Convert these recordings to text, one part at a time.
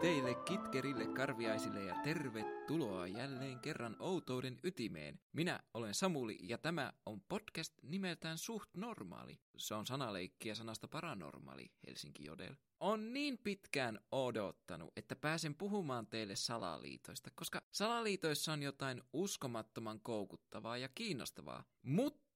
teille kitkerille karviaisille ja tervetuloa jälleen kerran outouden ytimeen. Minä olen Samuli ja tämä on podcast nimeltään Suht Normaali. Se on sanaleikkiä sanasta paranormaali, Helsinki Jodel. On niin pitkään odottanut, että pääsen puhumaan teille salaliitoista, koska salaliitoissa on jotain uskomattoman koukuttavaa ja kiinnostavaa. Mutta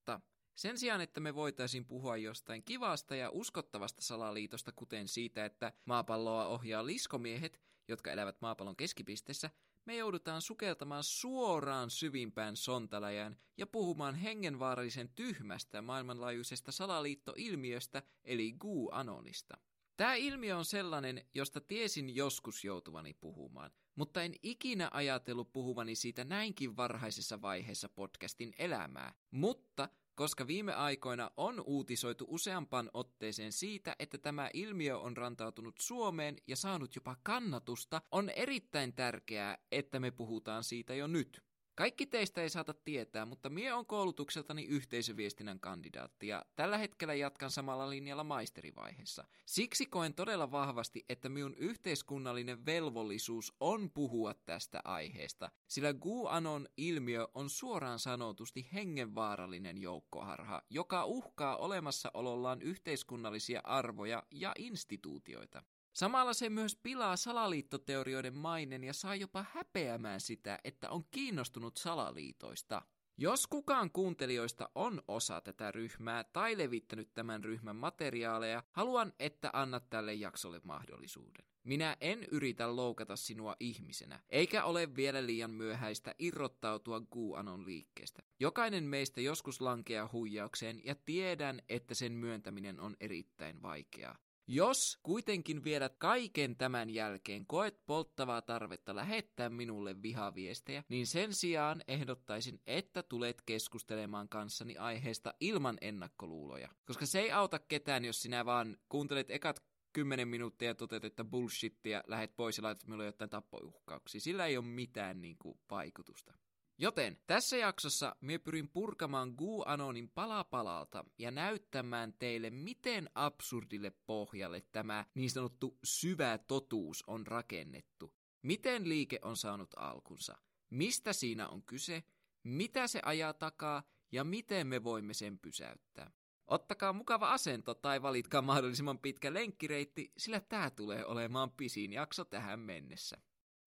sen sijaan, että me voitaisiin puhua jostain kivasta ja uskottavasta salaliitosta, kuten siitä, että maapalloa ohjaa liskomiehet, jotka elävät maapallon keskipisteessä, me joudutaan sukeltamaan suoraan syvimpään sontaläjään ja puhumaan hengenvaarallisen tyhmästä maailmanlaajuisesta salaliittoilmiöstä, eli Gu-anonista. Tämä ilmiö on sellainen, josta tiesin joskus joutuvani puhumaan, mutta en ikinä ajatellut puhuvani siitä näinkin varhaisessa vaiheessa podcastin elämää. Mutta koska viime aikoina on uutisoitu useampaan otteeseen siitä, että tämä ilmiö on rantautunut Suomeen ja saanut jopa kannatusta, on erittäin tärkeää, että me puhutaan siitä jo nyt. Kaikki teistä ei saata tietää, mutta mie on koulutukseltani yhteisöviestinnän kandidaatti ja tällä hetkellä jatkan samalla linjalla maisterivaiheessa. Siksi koen todella vahvasti, että minun yhteiskunnallinen velvollisuus on puhua tästä aiheesta, sillä GUANON ilmiö on suoraan sanotusti hengenvaarallinen joukkoharha, joka uhkaa olemassaolollaan yhteiskunnallisia arvoja ja instituutioita. Samalla se myös pilaa salaliittoteorioiden mainen ja saa jopa häpeämään sitä, että on kiinnostunut salaliitoista. Jos kukaan kuuntelijoista on osa tätä ryhmää tai levittänyt tämän ryhmän materiaaleja, haluan, että annat tälle jaksolle mahdollisuuden. Minä en yritä loukata sinua ihmisenä, eikä ole vielä liian myöhäistä irrottautua Guanon liikkeestä. Jokainen meistä joskus lankeaa huijaukseen ja tiedän, että sen myöntäminen on erittäin vaikeaa. Jos kuitenkin vielä kaiken tämän jälkeen koet polttavaa tarvetta lähettää minulle vihaviestejä, niin sen sijaan ehdottaisin, että tulet keskustelemaan kanssani aiheesta ilman ennakkoluuloja. Koska se ei auta ketään, jos sinä vaan kuuntelet ekat 10 minuuttia ja toteat, että bullshittia, lähet pois ja laitat minulle jotain tappojuhkauksia. Sillä ei ole mitään niin kuin, vaikutusta. Joten tässä jaksossa me pyrin purkamaan GUANONin palapalalta ja näyttämään teille, miten absurdille pohjalle tämä niin sanottu syvä totuus on rakennettu. Miten liike on saanut alkunsa, mistä siinä on kyse, mitä se ajaa takaa ja miten me voimme sen pysäyttää. Ottakaa mukava asento tai valitkaa mahdollisimman pitkä lenkkireitti, sillä tämä tulee olemaan pisin jakso tähän mennessä.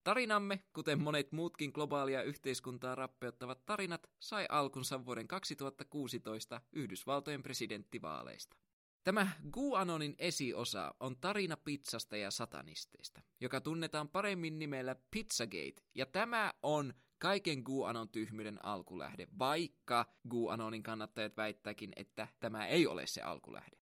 Tarinamme, kuten monet muutkin globaalia yhteiskuntaa rappeuttavat tarinat, sai alkunsa vuoden 2016 Yhdysvaltojen presidenttivaaleista. Tämä GUANONin esiosa on tarina pizzasta ja satanisteista, joka tunnetaan paremmin nimellä Pizzagate, ja tämä on kaiken GUANON tyhmyyden alkulähde, vaikka GUANONin kannattajat väittäkin, että tämä ei ole se alkulähde.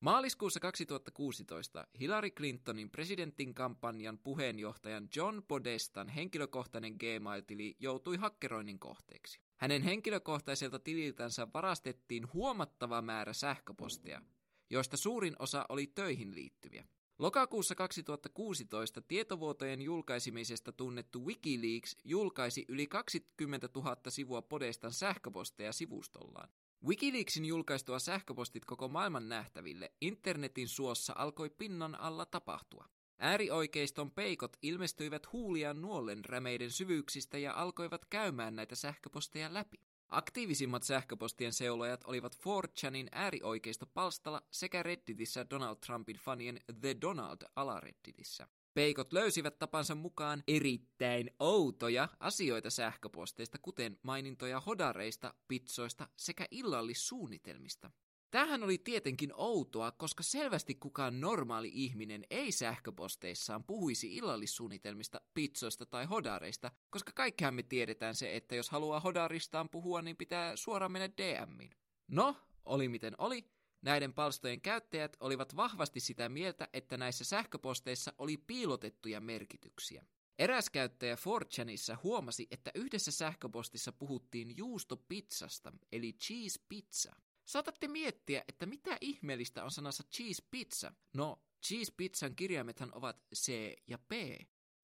Maaliskuussa 2016 Hillary Clintonin presidentin kampanjan puheenjohtajan John Podestan henkilökohtainen Gmail-tili joutui hakkeroinnin kohteeksi. Hänen henkilökohtaiselta tililtänsä varastettiin huomattava määrä sähköposteja, joista suurin osa oli töihin liittyviä. Lokakuussa 2016 tietovuotojen julkaisemisesta tunnettu Wikileaks julkaisi yli 20 000 sivua Podestan sähköposteja sivustollaan. Wikileaksin julkaistua sähköpostit koko maailman nähtäville, internetin suossa alkoi pinnan alla tapahtua. Äärioikeiston peikot ilmestyivät huuliaan nuollen rämeiden syvyyksistä ja alkoivat käymään näitä sähköposteja läpi. Aktiivisimmat sähköpostien seulojat olivat 4chanin äärioikeistopalstalla sekä Redditissä Donald Trumpin fanien The Donald alaredditissä. Peikot löysivät tapansa mukaan erittäin outoja asioita sähköposteista, kuten mainintoja hodareista, pitsoista sekä illallissuunnitelmista. Tähän oli tietenkin outoa, koska selvästi kukaan normaali ihminen ei sähköposteissaan puhuisi illallissuunnitelmista, pitsoista tai hodareista, koska kaikkihan me tiedetään se, että jos haluaa hodaristaan puhua, niin pitää suoraan mennä DMiin. No, oli miten oli, Näiden palstojen käyttäjät olivat vahvasti sitä mieltä, että näissä sähköposteissa oli piilotettuja merkityksiä. Eräs käyttäjä 4chanissa huomasi, että yhdessä sähköpostissa puhuttiin juustopizzasta, eli cheese pizza. Saatatte miettiä, että mitä ihmeellistä on sanassa cheese pizza. No, cheese pizzan kirjaimethan ovat C ja P.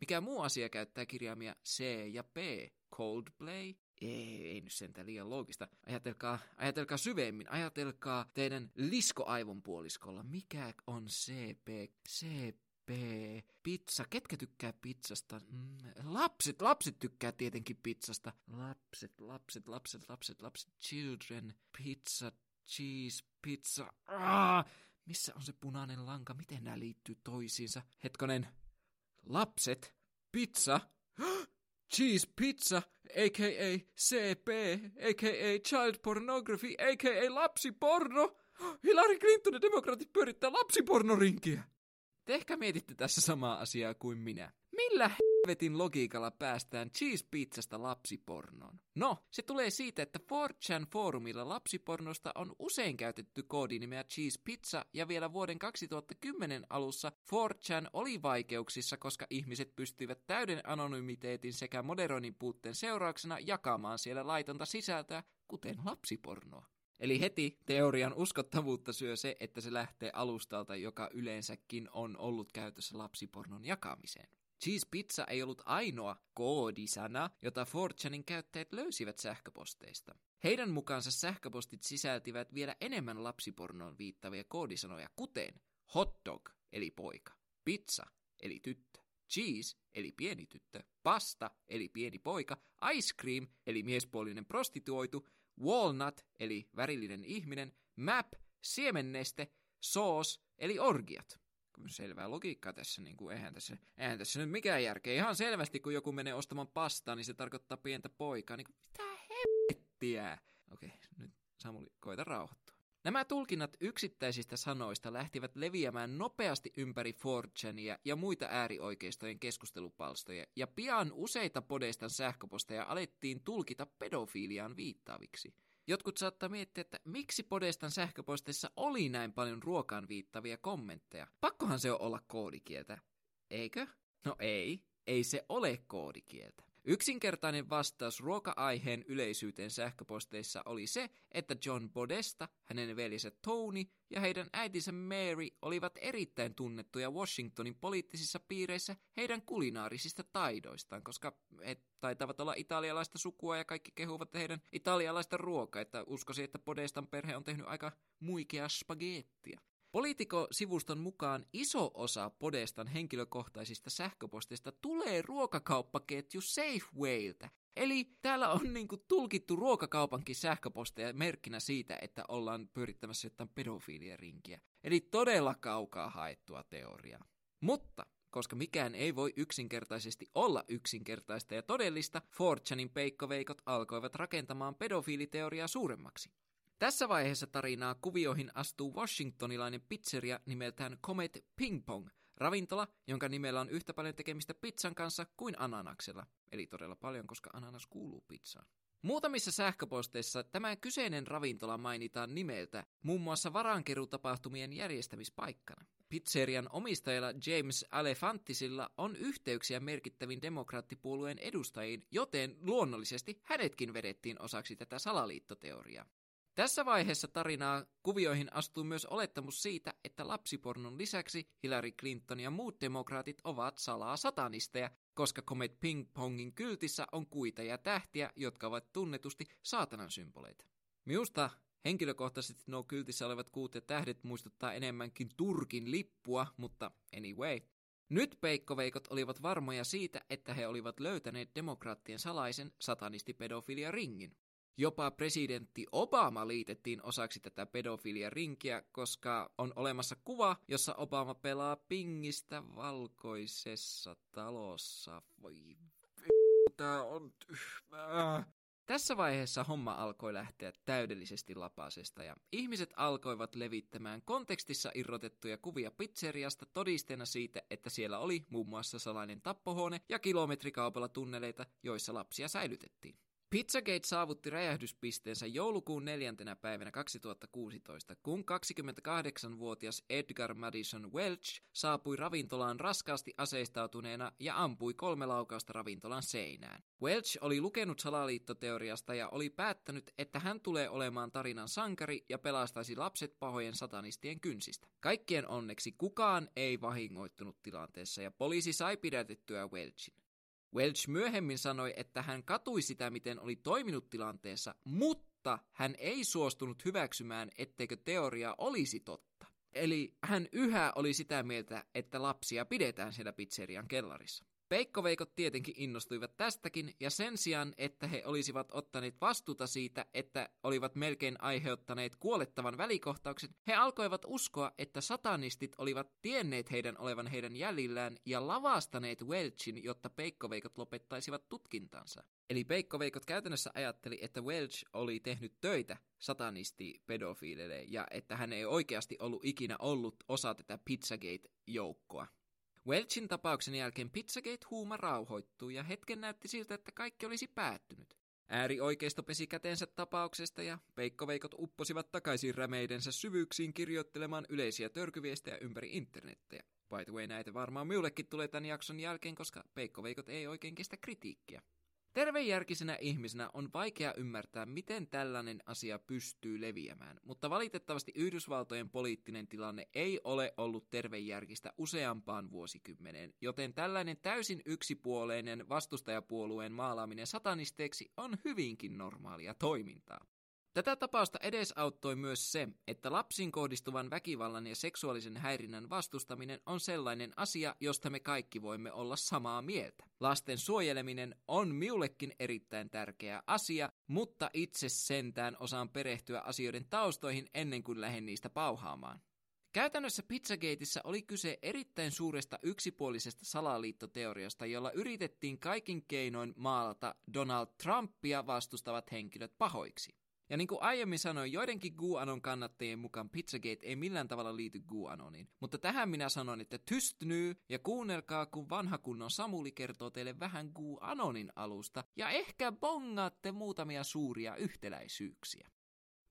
Mikä muu asia käyttää kirjaimia C ja P? Coldplay, ei, ei nyt sentään liian loogista. Ajatelkaa, ajatelkaa syvemmin, ajatelkaa teidän liskoaivon puoliskolla. Mikä on CP? CP? Pizza. Ketkä tykkää pizzasta? Mm, lapset. Lapset tykkää tietenkin pizzasta. Lapset, lapset, lapset, lapset, lapset. Children. Pizza. Cheese. Pizza. Ah! Missä on se punainen lanka? Miten nämä liittyy toisiinsa? Hetkonen. Lapset. Pizza. Cheese Pizza, a.k.a. CP, a.k.a. Child Pornography, a.k.a. lapsiporno. Hillary Clinton ja demokraatit pyörittää lapsipornorinkiä. Te ehkä mietitte tässä samaa asiaa kuin minä. Millä helvetin logiikalla päästään cheese-pizzasta lapsipornoon? No, se tulee siitä, että 4chan foorumilla lapsipornosta on usein käytetty koodinimeä cheese pizza ja vielä vuoden 2010 alussa 4chan oli vaikeuksissa, koska ihmiset pystyivät täyden anonymiteetin sekä moderoinnin puutteen seurauksena jakamaan siellä laitonta sisältöä, kuten lapsipornoa. Eli heti teorian uskottavuutta syö se, että se lähtee alustalta, joka yleensäkin on ollut käytössä lapsipornon jakamiseen. Cheese Pizza ei ollut ainoa koodisana, jota 4chanin käyttäjät löysivät sähköposteista. Heidän mukaansa sähköpostit sisältivät vielä enemmän lapsipornoon viittavia koodisanoja, kuten hot dog, eli poika, pizza, eli tyttö, cheese, eli pieni tyttö, pasta, eli pieni poika, ice cream, eli miespuolinen prostituoitu, walnut, eli värillinen ihminen, map, siemenneste, sauce, eli orgiat selvää logiikkaa tässä, niin kuin, eihän, tässä, eihän tässä nyt mikään järkeä. Ihan selvästi, kun joku menee ostamaan pastaa, niin se tarkoittaa pientä poikaa. Niin kuin, mitä hemmettiä? Okei, nyt Samuli, koita rauhoittua. Nämä tulkinnat yksittäisistä sanoista lähtivät leviämään nopeasti ympäri 4 ja muita äärioikeistojen keskustelupalstoja, ja pian useita podeistan sähköposteja alettiin tulkita pedofiiliaan viittaaviksi. Jotkut saattaa miettiä, että miksi Podestan sähköpostissa oli näin paljon ruokaan viittavia kommentteja. Pakkohan se on olla koodikieltä, eikö? No ei, ei se ole koodikieltä. Yksinkertainen vastaus ruoka-aiheen yleisyyteen sähköposteissa oli se, että John Podesta, hänen veljensä Tony ja heidän äitinsä Mary olivat erittäin tunnettuja Washingtonin poliittisissa piireissä heidän kulinaarisista taidoistaan, koska he taitavat olla italialaista sukua ja kaikki kehuvat heidän italialaista ruokaa, että uskoisin, että Podestan perhe on tehnyt aika muikea spagettia. Poliitiko-sivuston mukaan iso osa Podestan henkilökohtaisista sähköposteista tulee ruokakauppaketju Safewayltä. Eli täällä on niinku tulkittu ruokakaupankin sähköposteja merkkinä siitä, että ollaan pyörittämässä jotain pedofiiliarinkiä. Eli todella kaukaa haettua teoriaa. Mutta koska mikään ei voi yksinkertaisesti olla yksinkertaista ja todellista, 4chanin peikkoveikot alkoivat rakentamaan pedofiiliteoriaa suuremmaksi. Tässä vaiheessa tarinaa kuvioihin astuu washingtonilainen pizzeria nimeltään Comet Ping Pong, ravintola, jonka nimellä on yhtä paljon tekemistä pizzan kanssa kuin ananaksella. Eli todella paljon, koska ananas kuuluu pizzaan. Muutamissa sähköposteissa tämä kyseinen ravintola mainitaan nimeltä, muun muassa varankerutapahtumien järjestämispaikkana. Pizzerian omistajalla James Alefantisilla on yhteyksiä merkittävin demokraattipuolueen edustajiin, joten luonnollisesti hänetkin vedettiin osaksi tätä salaliittoteoriaa. Tässä vaiheessa tarinaa kuvioihin astuu myös olettamus siitä, että lapsipornon lisäksi Hillary Clinton ja muut demokraatit ovat salaa satanisteja, koska Comet Ping Pongin kyltissä on kuita ja tähtiä, jotka ovat tunnetusti saatanan symboleita. Minusta henkilökohtaisesti nuo kyltissä olevat kuut ja tähdet muistuttaa enemmänkin Turkin lippua, mutta anyway. Nyt peikkoveikot olivat varmoja siitä, että he olivat löytäneet demokraattien salaisen satanistipedofilia ringin. Jopa presidentti Obama liitettiin osaksi tätä pedofilia rinkiä, koska on olemassa kuva, jossa Obama pelaa pingistä valkoisessa talossa. Voi tää on tyhmää. Tässä vaiheessa homma alkoi lähteä täydellisesti lapasesta ja ihmiset alkoivat levittämään kontekstissa irrotettuja kuvia pizzeriasta todisteena siitä, että siellä oli muun muassa salainen tappohuone ja kilometrikaupalla tunneleita, joissa lapsia säilytettiin. Pizzagate saavutti räjähdyspisteensä joulukuun neljäntenä päivänä 2016, kun 28-vuotias Edgar Madison Welch saapui ravintolaan raskaasti aseistautuneena ja ampui kolme laukausta ravintolan seinään. Welch oli lukenut salaliittoteoriasta ja oli päättänyt, että hän tulee olemaan tarinan sankari ja pelastaisi lapset pahojen satanistien kynsistä. Kaikkien onneksi kukaan ei vahingoittunut tilanteessa ja poliisi sai pidätettyä Welchin. Welch myöhemmin sanoi, että hän katui sitä, miten oli toiminut tilanteessa, mutta hän ei suostunut hyväksymään, etteikö teoria olisi totta. Eli hän yhä oli sitä mieltä, että lapsia pidetään siellä pizzerian kellarissa. Peikkoveikot tietenkin innostuivat tästäkin, ja sen sijaan, että he olisivat ottaneet vastuuta siitä, että olivat melkein aiheuttaneet kuolettavan välikohtauksen, he alkoivat uskoa, että satanistit olivat tienneet heidän olevan heidän jäljillään ja lavastaneet Welchin, jotta peikkoveikot lopettaisivat tutkintansa. Eli peikkoveikot käytännössä ajatteli, että Welch oli tehnyt töitä satanisti-pedofiilille ja että hän ei oikeasti ollut ikinä ollut osa tätä Pizzagate-joukkoa. Welchin tapauksen jälkeen Pizzagate-huuma rauhoittui ja hetken näytti siltä, että kaikki olisi päättynyt. Äärioikeisto pesi käteensä tapauksesta ja peikkoveikot upposivat takaisin rämeidensä syvyyksiin kirjoittelemaan yleisiä törkyviestejä ympäri internettiä. By the way, näitä varmaan minullekin tulee tämän jakson jälkeen, koska peikkoveikot ei oikein kestä kritiikkiä. Tervejärkisenä ihmisenä on vaikea ymmärtää, miten tällainen asia pystyy leviämään, mutta valitettavasti Yhdysvaltojen poliittinen tilanne ei ole ollut tervejärkistä useampaan vuosikymmeneen, joten tällainen täysin yksipuoleinen vastustajapuolueen maalaaminen satanisteeksi on hyvinkin normaalia toimintaa. Tätä tapausta edesauttoi myös se, että lapsiin kohdistuvan väkivallan ja seksuaalisen häirinnän vastustaminen on sellainen asia, josta me kaikki voimme olla samaa mieltä. Lasten suojeleminen on miullekin erittäin tärkeä asia, mutta itse sentään osaan perehtyä asioiden taustoihin ennen kuin lähden niistä pauhaamaan. Käytännössä Pizzagateissa oli kyse erittäin suuresta yksipuolisesta salaliittoteoriasta, jolla yritettiin kaikin keinoin maalata Donald Trumpia vastustavat henkilöt pahoiksi. Ja niin kuin aiemmin sanoin, joidenkin GUANON kannattajien mukaan Pizzagate ei millään tavalla liity GUANONiin. Mutta tähän minä sanon, että tystnyy ja kuunnelkaa, kun vanha kunnon Samuli kertoo teille vähän GUANONin alusta ja ehkä bongaatte muutamia suuria yhtäläisyyksiä.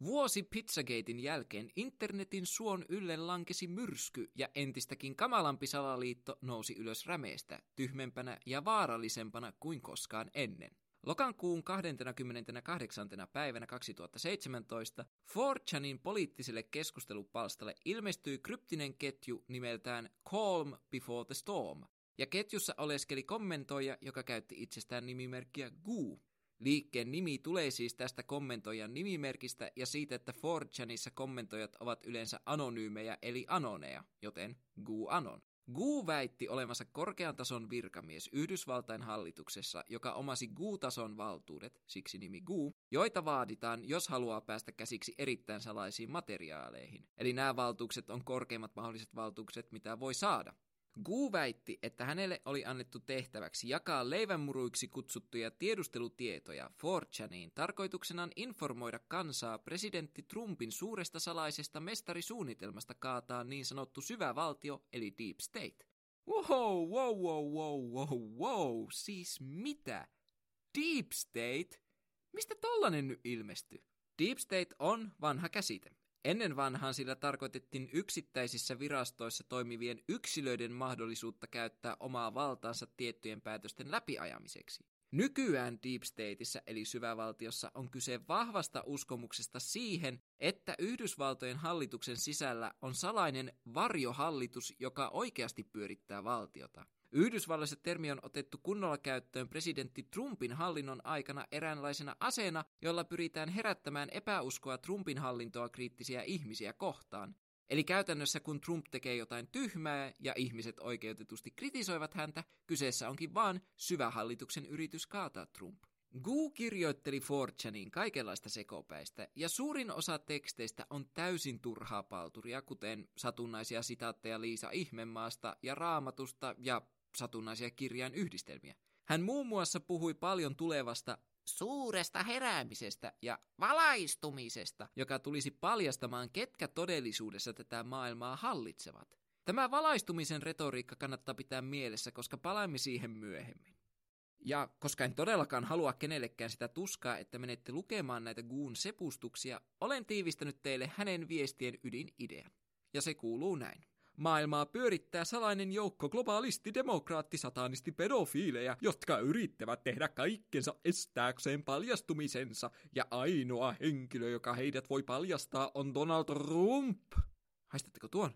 Vuosi Pizzagatein jälkeen internetin suon ylle lankesi myrsky ja entistäkin kamalampi salaliitto nousi ylös rämeestä, tyhmempänä ja vaarallisempana kuin koskaan ennen. Lokakuun 28. päivänä 2017 4chanin poliittiselle keskustelupalstalle ilmestyi kryptinen ketju nimeltään Calm Before the Storm, ja ketjussa oleskeli kommentoija, joka käytti itsestään nimimerkkiä Goo. Liikkeen nimi tulee siis tästä kommentoijan nimimerkistä ja siitä, että 4chanissa kommentoijat ovat yleensä anonyymejä eli anoneja, joten Goo Anon. Gu väitti olevansa korkean tason virkamies Yhdysvaltain hallituksessa, joka omasi Gu-tason valtuudet, siksi nimi Gu, joita vaaditaan, jos haluaa päästä käsiksi erittäin salaisiin materiaaleihin. Eli nämä valtuukset on korkeimmat mahdolliset valtuukset, mitä voi saada. Gu väitti, että hänelle oli annettu tehtäväksi jakaa leivänmuruiksi kutsuttuja tiedustelutietoja 4chaniin tarkoituksenaan informoida kansaa presidentti Trumpin suuresta salaisesta mestarisuunnitelmasta kaataa niin sanottu syvä valtio eli Deep State. Wow, wow, wow, wow, wow, wow, siis mitä? Deep State? Mistä tollanen nyt ilmestyi? Deep State on vanha käsite. Ennen vanhaan sillä tarkoitettiin yksittäisissä virastoissa toimivien yksilöiden mahdollisuutta käyttää omaa valtaansa tiettyjen päätösten läpiajamiseksi. Nykyään Deep Stateissa eli syvävaltiossa on kyse vahvasta uskomuksesta siihen, että Yhdysvaltojen hallituksen sisällä on salainen varjohallitus, joka oikeasti pyörittää valtiota. Yhdysvalloissa termi on otettu kunnolla käyttöön presidentti Trumpin hallinnon aikana eräänlaisena aseena, jolla pyritään herättämään epäuskoa Trumpin hallintoa kriittisiä ihmisiä kohtaan. Eli käytännössä kun Trump tekee jotain tyhmää ja ihmiset oikeutetusti kritisoivat häntä, kyseessä onkin vaan syvä hallituksen yritys kaataa Trump. Gu kirjoitteli 4 kaikenlaista sekopäistä, ja suurin osa teksteistä on täysin turhaa palturia, kuten satunnaisia sitaatteja Liisa Ihmemaasta ja Raamatusta ja satunnaisia kirjan yhdistelmiä. Hän muun muassa puhui paljon tulevasta suuresta heräämisestä ja valaistumisesta, joka tulisi paljastamaan, ketkä todellisuudessa tätä maailmaa hallitsevat. Tämä valaistumisen retoriikka kannattaa pitää mielessä, koska palaamme siihen myöhemmin. Ja koska en todellakaan halua kenellekään sitä tuskaa, että menette lukemaan näitä Guun sepustuksia, olen tiivistänyt teille hänen viestien ydinidean. Ja se kuuluu näin. Maailmaa pyörittää salainen joukko globaalisti, demokraatti, satanisti, pedofiileja, jotka yrittävät tehdä kaikkensa estääkseen paljastumisensa, ja ainoa henkilö, joka heidät voi paljastaa, on Donald Trump. Haistatteko tuon?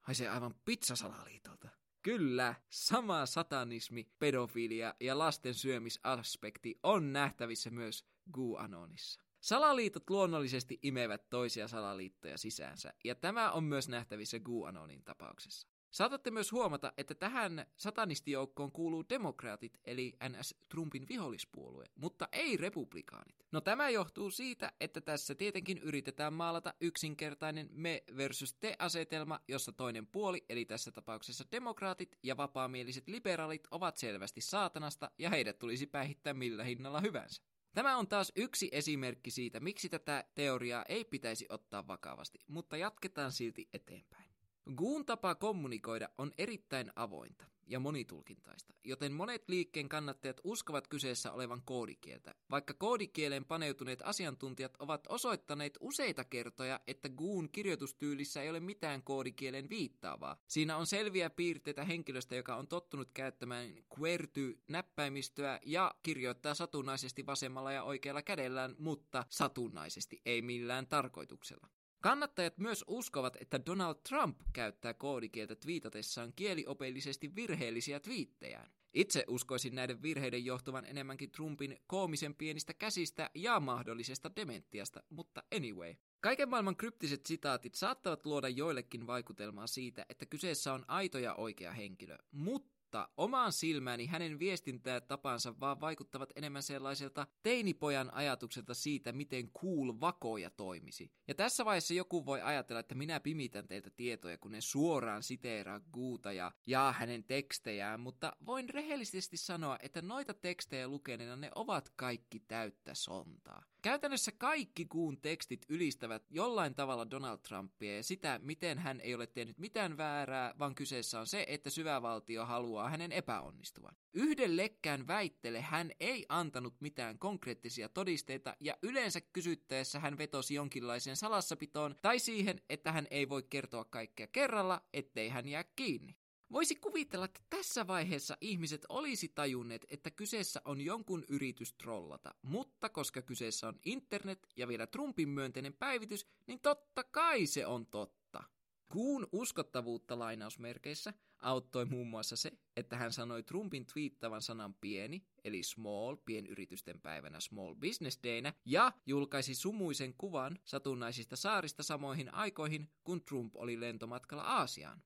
Haisee aivan pizzasalaliitolta. Kyllä, sama satanismi, pedofilia ja lasten syömisaspekti on nähtävissä myös GUAnonissa. Salaliitot luonnollisesti imevät toisia salaliittoja sisäänsä, ja tämä on myös nähtävissä QAnonin tapauksessa. Saatatte myös huomata, että tähän satanistijoukkoon kuuluu demokraatit, eli NS Trumpin vihollispuolue, mutta ei republikaanit. No tämä johtuu siitä, että tässä tietenkin yritetään maalata yksinkertainen me versus te asetelma, jossa toinen puoli, eli tässä tapauksessa demokraatit ja vapaamieliset liberaalit ovat selvästi saatanasta ja heidät tulisi päihittää millä hinnalla hyvänsä. Tämä on taas yksi esimerkki siitä, miksi tätä teoriaa ei pitäisi ottaa vakavasti, mutta jatketaan silti eteenpäin. Guun tapa kommunikoida on erittäin avointa ja monitulkintaista, joten monet liikkeen kannattajat uskovat kyseessä olevan koodikieltä, vaikka koodikieleen paneutuneet asiantuntijat ovat osoittaneet useita kertoja, että Guun kirjoitustyylissä ei ole mitään koodikielen viittaavaa. Siinä on selviä piirteitä henkilöstä, joka on tottunut käyttämään QWERTY-näppäimistöä ja kirjoittaa satunnaisesti vasemmalla ja oikealla kädellään, mutta satunnaisesti, ei millään tarkoituksella. Kannattajat myös uskovat, että Donald Trump käyttää koodikieltä twiitatessaan kieliopillisesti virheellisiä twiittejään. Itse uskoisin näiden virheiden johtuvan enemmänkin Trumpin koomisen pienistä käsistä ja mahdollisesta dementiasta, mutta anyway. Kaiken maailman kryptiset sitaatit saattavat luoda joillekin vaikutelmaa siitä, että kyseessä on aito ja oikea henkilö, mutta mutta omaan silmääni hänen viestintää tapansa vaan vaikuttavat enemmän sellaiselta teinipojan ajatukselta siitä, miten cool vakoja toimisi. Ja tässä vaiheessa joku voi ajatella, että minä pimitän teiltä tietoja, kun ne suoraan siteeraa Guuta ja jaa hänen tekstejään, mutta voin rehellisesti sanoa, että noita tekstejä lukeneena ne ovat kaikki täyttä sontaa. Käytännössä kaikki kuun tekstit ylistävät jollain tavalla Donald Trumpia ja sitä, miten hän ei ole tehnyt mitään väärää, vaan kyseessä on se, että syvävaltio haluaa hänen epäonnistuvan. Yhdellekään väittele hän ei antanut mitään konkreettisia todisteita ja yleensä kysyttäessä hän vetosi jonkinlaiseen salassapitoon tai siihen, että hän ei voi kertoa kaikkea kerralla, ettei hän jää kiinni. Voisi kuvitella, että tässä vaiheessa ihmiset olisi tajunneet, että kyseessä on jonkun yritys trollata, mutta koska kyseessä on internet ja vielä Trumpin myönteinen päivitys, niin totta kai se on totta. Kuun uskottavuutta lainausmerkeissä auttoi muun muassa se, että hän sanoi Trumpin twiittavan sanan pieni, eli small, pienyritysten päivänä small business daynä, ja julkaisi sumuisen kuvan satunnaisista saarista samoihin aikoihin, kun Trump oli lentomatkalla Aasiaan.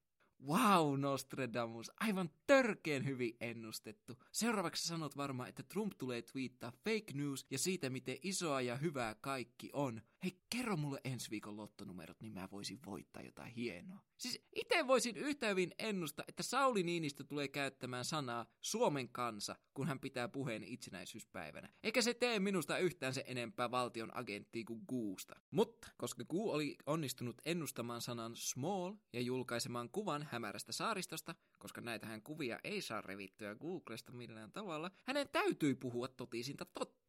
Wow, Nostradamus, aivan törkeen hyvin ennustettu. Seuraavaksi sanot varmaan, että Trump tulee twiittaa fake news ja siitä, miten isoa ja hyvää kaikki on. Hei, kerro mulle ensi viikon lottonumerot, niin mä voisin voittaa jotain hienoa. Siis itse voisin yhtä hyvin ennustaa, että Sauli Niinistö tulee käyttämään sanaa Suomen kansa, kun hän pitää puheen itsenäisyyspäivänä. Eikä se tee minusta yhtään se enempää valtion agenttia kuin Guusta. Mutta koska Guu oli onnistunut ennustamaan sanan small ja julkaisemaan kuvan hämärästä saaristosta, koska näitähän kuvia ei saa revittyä Googlesta millään tavalla, hänen täytyi puhua totisinta totta.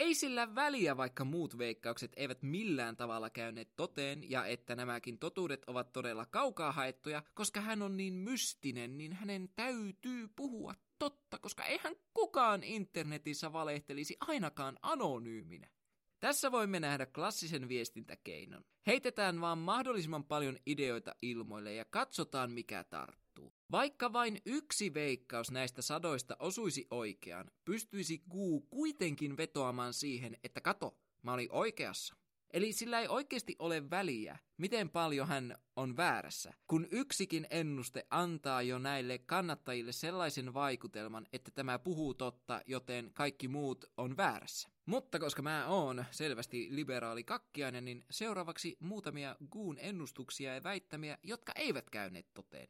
Ei sillä väliä, vaikka muut veikkaukset eivät millään tavalla käyneet toteen ja että nämäkin totuudet ovat todella kaukaa haettuja, koska hän on niin mystinen, niin hänen täytyy puhua totta, koska eihän kukaan internetissä valehtelisi ainakaan anonyyminä. Tässä voimme nähdä klassisen viestintäkeinon. Heitetään vaan mahdollisimman paljon ideoita ilmoille ja katsotaan mikä tarttuu. Vaikka vain yksi veikkaus näistä sadoista osuisi oikeaan, pystyisi Guu kuitenkin vetoamaan siihen, että kato, mä olin oikeassa. Eli sillä ei oikeasti ole väliä, miten paljon hän on väärässä, kun yksikin ennuste antaa jo näille kannattajille sellaisen vaikutelman, että tämä puhuu totta, joten kaikki muut on väärässä. Mutta koska mä oon selvästi liberaali kakkiainen, niin seuraavaksi muutamia Guun ennustuksia ja väittämiä, jotka eivät käyneet toteen.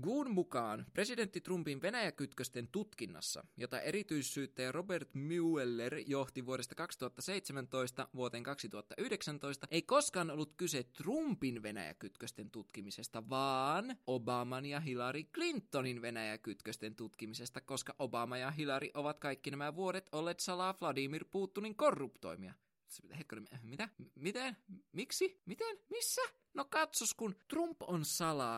Guun mukaan presidentti Trumpin Venäjäkytkösten tutkinnassa, jota erityissyyttäjä Robert Mueller johti vuodesta 2017 vuoteen 2019, ei koskaan ollut kyse Trumpin Venäjäkytkösten tutkimisesta, vaan Obaman ja Hillary Clintonin Venäjäkytkösten tutkimisesta, koska Obama ja Hillary ovat kaikki nämä vuodet olleet salaa Vladimir Putinin korruptoimia. Hetkinen, mitä? Miten? Miksi? Miten? Missä? No katsos, kun Trump on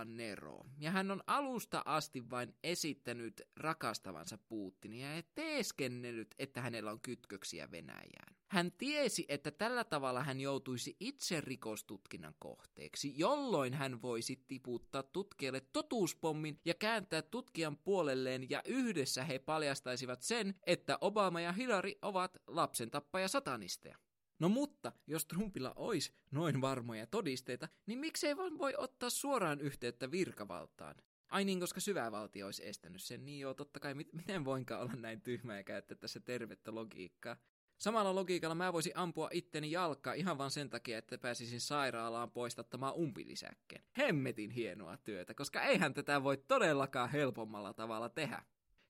Nero, ja hän on alusta asti vain esittänyt rakastavansa Putinia ja teeskennellyt, että hänellä on kytköksiä Venäjään. Hän tiesi, että tällä tavalla hän joutuisi itse rikostutkinnan kohteeksi, jolloin hän voisi tiputtaa tutkijalle totuuspommin ja kääntää tutkijan puolelleen ja yhdessä he paljastaisivat sen, että Obama ja Hillary ovat lapsen tappaja satanisteja. No mutta, jos Trumpilla olisi noin varmoja todisteita, niin miksei vaan voi ottaa suoraan yhteyttä virkavaltaan? Ai niin, koska syvävaltio olisi estänyt sen, niin joo, totta kai, miten voinkaan olla näin tyhmä ja käyttää tässä tervettä logiikkaa. Samalla logiikalla mä voisin ampua itteni jalkaa ihan vain sen takia, että pääsisin sairaalaan poistattamaan umpilisäkkeen. Hemmetin hienoa työtä, koska eihän tätä voi todellakaan helpommalla tavalla tehdä.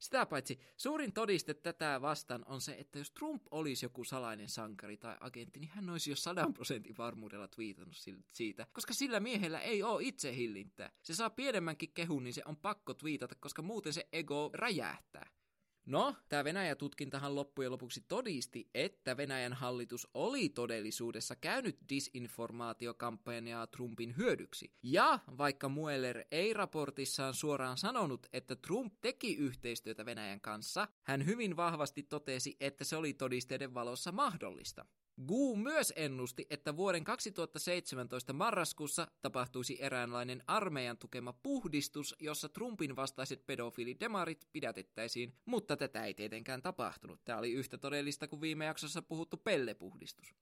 Sitä paitsi suurin todiste tätä vastaan on se, että jos Trump olisi joku salainen sankari tai agentti, niin hän olisi jo sadan prosentin varmuudella twiitannut siitä, koska sillä miehellä ei ole itse hillintää. Se saa pienemmänkin kehun, niin se on pakko twiitata, koska muuten se ego räjähtää. No, tämä Venäjä-tutkintahan loppujen lopuksi todisti, että Venäjän hallitus oli todellisuudessa käynyt disinformaatiokampanjaa Trumpin hyödyksi. Ja vaikka Mueller ei raportissaan suoraan sanonut, että Trump teki yhteistyötä Venäjän kanssa, hän hyvin vahvasti totesi, että se oli todisteiden valossa mahdollista. Gu myös ennusti, että vuoden 2017 marraskuussa tapahtuisi eräänlainen armeijan tukema puhdistus, jossa Trumpin vastaiset pedofiilidemarit pidätettäisiin, mutta tätä ei tietenkään tapahtunut. Tämä oli yhtä todellista kuin viime jaksossa puhuttu pellepuhdistus.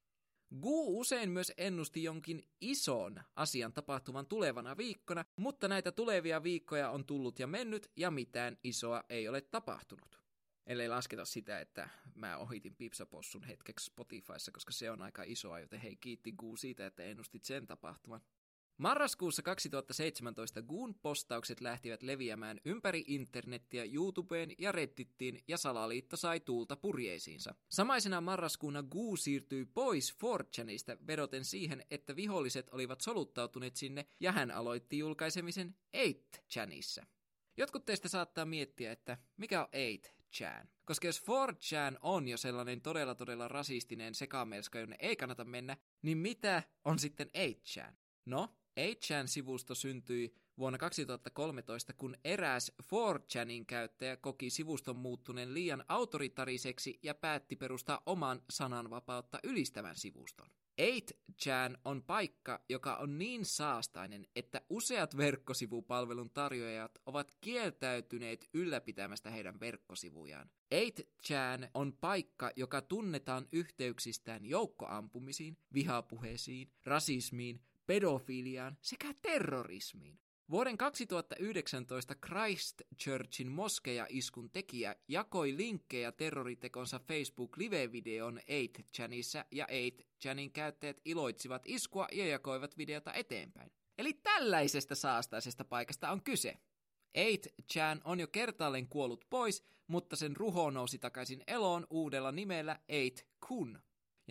Gu usein myös ennusti jonkin ison asian tapahtuvan tulevana viikkona, mutta näitä tulevia viikkoja on tullut ja mennyt ja mitään isoa ei ole tapahtunut. Ellei lasketa sitä, että mä ohitin Pipsapossun hetkeksi Spotifyssa, koska se on aika isoa, joten hei kiitti Guu siitä, että ennustit sen tapahtuman. Marraskuussa 2017 Goon postaukset lähtivät leviämään ympäri internettiä YouTubeen ja Reddittiin ja salaliitto sai tuulta purjeisiinsa. Samaisena marraskuuna Goo siirtyi pois 4chanista vedoten siihen, että viholliset olivat soluttautuneet sinne ja hän aloitti julkaisemisen 8chanissa. Jotkut teistä saattaa miettiä, että mikä on 8chan? Koska jos 4chan on jo sellainen todella todella rasistinen sekamelska, jonne ei kannata mennä, niin mitä on sitten 8chan? No, 8chan-sivusto syntyi vuonna 2013, kun eräs 4chanin käyttäjä koki sivuston muuttuneen liian autoritariseksi ja päätti perustaa oman sananvapautta ylistävän sivuston. 8chan on paikka, joka on niin saastainen, että useat verkkosivupalvelun tarjoajat ovat kieltäytyneet ylläpitämästä heidän verkkosivujaan. 8chan on paikka, joka tunnetaan yhteyksistään joukkoampumisiin, vihapuheisiin, rasismiin, pedofiliaan sekä terrorismiin. Vuoden 2019 Christchurchin moskeja-iskun tekijä jakoi linkkejä terroritekonsa Facebook live-videon 8chanissa ja 8chanin käyttäjät iloitsivat iskua ja jakoivat videota eteenpäin. Eli tällaisesta saastaisesta paikasta on kyse. 8chan on jo kertaalleen kuollut pois, mutta sen ruho nousi takaisin eloon uudella nimellä 8kun.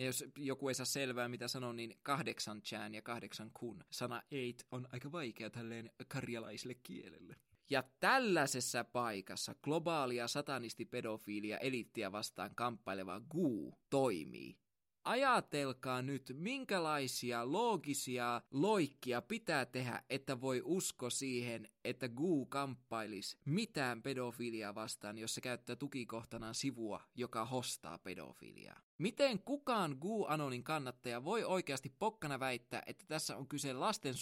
Ja jos joku ei saa selvää, mitä sanon, niin kahdeksan chan ja kahdeksan kun. Sana eight on aika vaikea tälleen karjalaiselle kielelle. Ja tällaisessa paikassa globaalia satanistipedofiilia elittiä vastaan kamppaileva Gu toimii. Ajatelkaa nyt, minkälaisia loogisia loikkia pitää tehdä, että voi usko siihen, että Gu kamppailisi mitään pedofiliaa vastaan, jos se käyttää tukikohtanaan sivua, joka hostaa pedofiliaa. Miten kukaan Gu-anonin kannattaja voi oikeasti pokkana väittää, että tässä on kyse lasten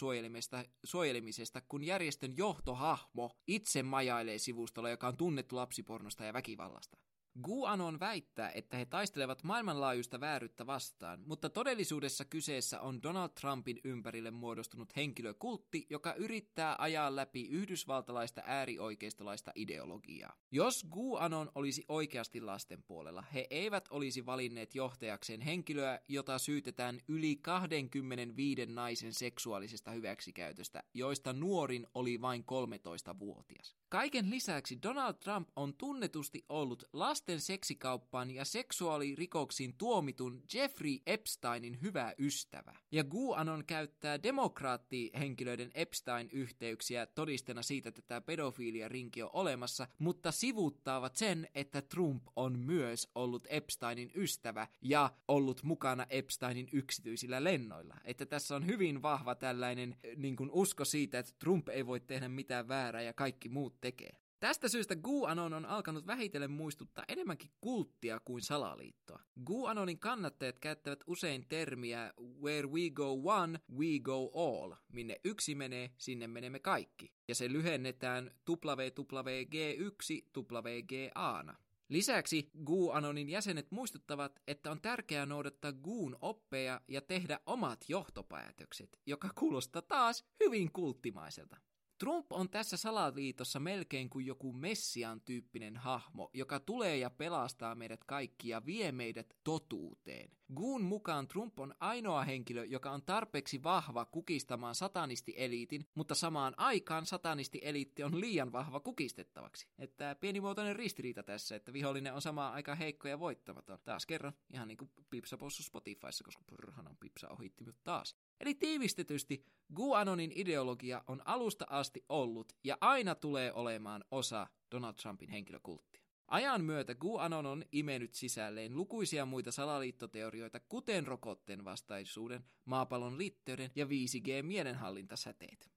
suojelemisesta, kun järjestön johtohahmo itse majailee sivustolla, joka on tunnettu lapsipornosta ja väkivallasta? Guanon väittää, että he taistelevat maailmanlaajuista vääryyttä vastaan, mutta todellisuudessa kyseessä on Donald Trumpin ympärille muodostunut henkilökultti, joka yrittää ajaa läpi yhdysvaltalaista äärioikeistolaista ideologiaa. Jos Guanon olisi oikeasti lasten puolella, he eivät olisi valinneet johtajakseen henkilöä, jota syytetään yli 25 naisen seksuaalisesta hyväksikäytöstä, joista nuorin oli vain 13-vuotias. Kaiken lisäksi Donald Trump on tunnetusti ollut lasten seksikauppaan ja seksuaalirikoksiin tuomitun Jeffrey Epsteinin hyvä ystävä. Ja Guanon käyttää demokraattihenkilöiden Epstein-yhteyksiä todistena siitä, että tämä pedofiilia rinki on olemassa, mutta sivuuttaavat sen, että Trump on myös ollut Epsteinin ystävä ja ollut mukana Epsteinin yksityisillä lennoilla. Että tässä on hyvin vahva tällainen niin kuin usko siitä, että Trump ei voi tehdä mitään väärää ja kaikki muut tekee. Tästä syystä GuAnon on alkanut vähitellen muistuttaa enemmänkin kulttia kuin salaliittoa. GuAnonin kannattajat käyttävät usein termiä where we go one, we go all. Minne yksi menee, sinne menemme kaikki. Ja se lyhennetään WWG1 WGAna. Lisäksi GUANONin jäsenet muistuttavat, että on tärkeää noudattaa GUun oppeja ja tehdä omat johtopäätökset, joka kuulostaa taas hyvin kulttimaiselta. Trump on tässä salaliitossa melkein kuin joku messian tyyppinen hahmo, joka tulee ja pelastaa meidät kaikki ja vie meidät totuuteen. Goon mukaan Trump on ainoa henkilö, joka on tarpeeksi vahva kukistamaan satanistieliitin, mutta samaan aikaan satanistieliitti on liian vahva kukistettavaksi. Että pienimuotoinen ristiriita tässä, että vihollinen on samaan aikaan heikko ja voittamaton. Taas kerran, ihan niin kuin Pipsa Spotifyssa, koska purhanan Pipsa ohitti minut taas. Eli tiivistetysti, GUANONin ideologia on alusta asti ollut ja aina tulee olemaan osa Donald Trumpin henkilökulttia. Ajan myötä QAnon on imenyt sisälleen lukuisia muita salaliittoteorioita, kuten rokotteen vastaisuuden, maapallon litteyden ja 5G-mielenhallintasäteet.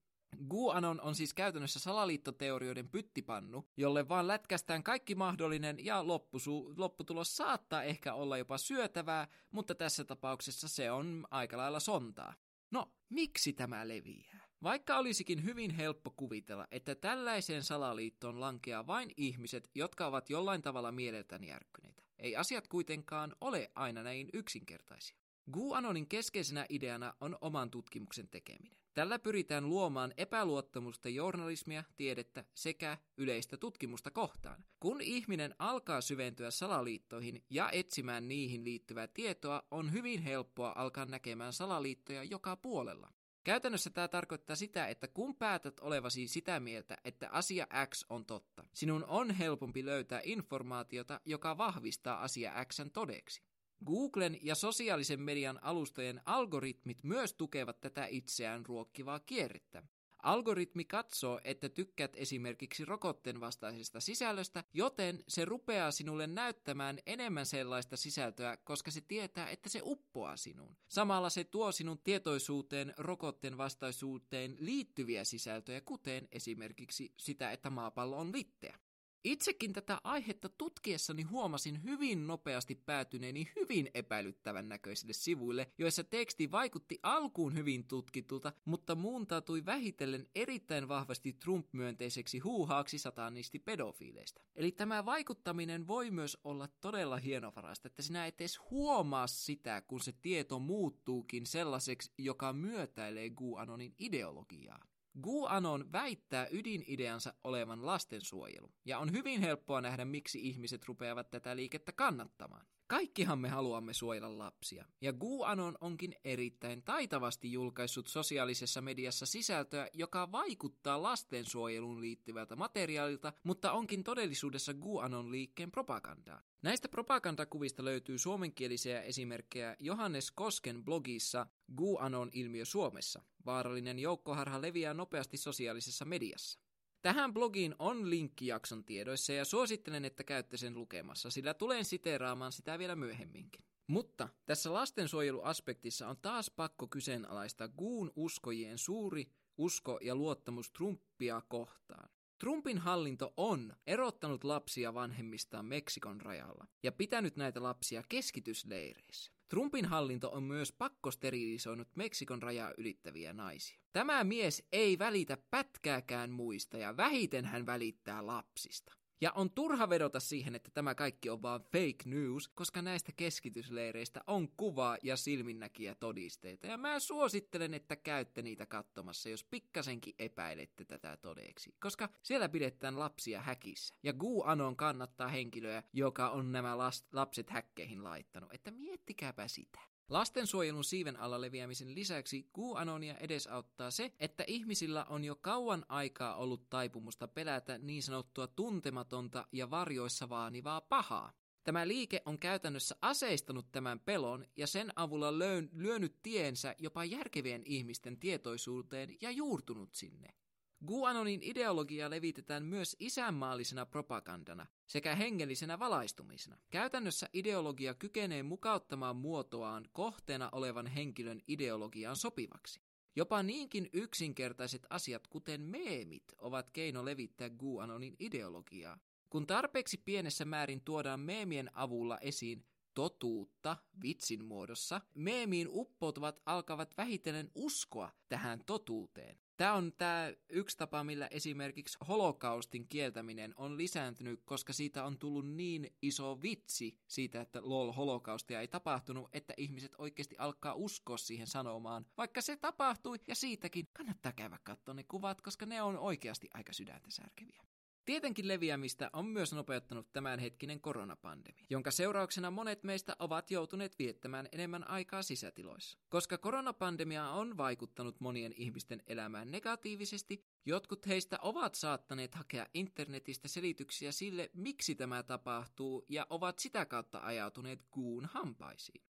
QAnon on siis käytännössä salaliittoteorioiden pyttipannu, jolle vaan lätkästään kaikki mahdollinen ja loppusu- lopputulos saattaa ehkä olla jopa syötävää, mutta tässä tapauksessa se on aika lailla sontaa. No, miksi tämä leviää? Vaikka olisikin hyvin helppo kuvitella, että tällaiseen salaliittoon lankeaa vain ihmiset, jotka ovat jollain tavalla mieleltään järkkyneitä, ei asiat kuitenkaan ole aina näin yksinkertaisia. GUANONin keskeisenä ideana on oman tutkimuksen tekeminen. Tällä pyritään luomaan epäluottamusta journalismia, tiedettä sekä yleistä tutkimusta kohtaan. Kun ihminen alkaa syventyä salaliittoihin ja etsimään niihin liittyvää tietoa, on hyvin helppoa alkaa näkemään salaliittoja joka puolella. Käytännössä tämä tarkoittaa sitä, että kun päätät olevasi sitä mieltä, että asia X on totta, sinun on helpompi löytää informaatiota, joka vahvistaa asia Xn todeksi. Googlen ja sosiaalisen median alustojen algoritmit myös tukevat tätä itseään ruokkivaa kierrettä. Algoritmi katsoo, että tykkäät esimerkiksi rokotteen vastaisesta sisällöstä, joten se rupeaa sinulle näyttämään enemmän sellaista sisältöä, koska se tietää, että se uppoaa sinuun. Samalla se tuo sinun tietoisuuteen rokotteen vastaisuuteen liittyviä sisältöjä, kuten esimerkiksi sitä, että maapallo on litteä. Itsekin tätä aihetta tutkiessani huomasin hyvin nopeasti päätyneeni hyvin epäilyttävän näköisille sivuille, joissa teksti vaikutti alkuun hyvin tutkitulta, mutta muuntautui vähitellen erittäin vahvasti Trump-myönteiseksi huuhaaksi satanisti pedofiileista. Eli tämä vaikuttaminen voi myös olla todella hienovarasta, että sinä et edes huomaa sitä, kun se tieto muuttuukin sellaiseksi, joka myötäilee GUANONin ideologiaa. GUANON väittää ydinideansa olevan lastensuojelu, ja on hyvin helppoa nähdä, miksi ihmiset rupeavat tätä liikettä kannattamaan. Kaikkihan me haluamme suojella lapsia, ja GUANON onkin erittäin taitavasti julkaissut sosiaalisessa mediassa sisältöä, joka vaikuttaa lastensuojeluun liittyvältä materiaalilta, mutta onkin todellisuudessa GUANON liikkeen propagandaa. Näistä propagandakuvista löytyy suomenkielisiä esimerkkejä Johannes Kosken blogissa GUANON ilmiö Suomessa. Vaarallinen joukkoharha leviää nopeasti sosiaalisessa mediassa. Tähän blogiin on linkki jakson tiedoissa ja suosittelen, että käytte sen lukemassa, sillä tulen siteeraamaan sitä vielä myöhemminkin. Mutta tässä lastensuojeluaspektissa on taas pakko kyseenalaista Guun uskojien suuri usko ja luottamus Trumpia kohtaan. Trumpin hallinto on erottanut lapsia vanhemmistaan Meksikon rajalla ja pitänyt näitä lapsia keskitysleireissä. Trumpin hallinto on myös pakkosterilisoinut Meksikon rajaa ylittäviä naisia. Tämä mies ei välitä pätkääkään muista ja vähiten hän välittää lapsista. Ja on turha vedota siihen, että tämä kaikki on vaan fake news, koska näistä keskitysleireistä on kuva ja silminnäkiä todisteita. Ja mä suosittelen, että käytte niitä katsomassa, jos pikkasenkin epäilette tätä todeksi. Koska siellä pidetään lapsia häkissä. Ja Gu Anon kannattaa henkilöä, joka on nämä lapset häkkeihin laittanut. Että miettikääpä sitä. Lastensuojelun siiven alla leviämisen lisäksi QAnonia edesauttaa se, että ihmisillä on jo kauan aikaa ollut taipumusta pelätä niin sanottua tuntematonta ja varjoissa vaanivaa pahaa. Tämä liike on käytännössä aseistanut tämän pelon ja sen avulla löön, lyönyt tiensä jopa järkevien ihmisten tietoisuuteen ja juurtunut sinne. Guanonin ideologia levitetään myös isänmaallisena propagandana sekä hengellisenä valaistumisena. Käytännössä ideologia kykenee mukauttamaan muotoaan kohteena olevan henkilön ideologiaan sopivaksi. Jopa niinkin yksinkertaiset asiat kuten meemit ovat keino levittää Guanonin ideologiaa. Kun tarpeeksi pienessä määrin tuodaan meemien avulla esiin totuutta vitsin muodossa, meemiin uppoutuvat alkavat vähitellen uskoa tähän totuuteen. Tämä on tämä yksi tapa, millä esimerkiksi holokaustin kieltäminen on lisääntynyt, koska siitä on tullut niin iso vitsi siitä, että lol, holokaustia ei tapahtunut, että ihmiset oikeasti alkaa uskoa siihen sanomaan, vaikka se tapahtui, ja siitäkin kannattaa käydä katsoa ne kuvat, koska ne on oikeasti aika sydäntä särkeviä. Tietenkin leviämistä on myös nopeuttanut tämänhetkinen koronapandemia, jonka seurauksena monet meistä ovat joutuneet viettämään enemmän aikaa sisätiloissa. Koska koronapandemia on vaikuttanut monien ihmisten elämään negatiivisesti, jotkut heistä ovat saattaneet hakea internetistä selityksiä sille, miksi tämä tapahtuu, ja ovat sitä kautta ajautuneet kuun hampaisiin.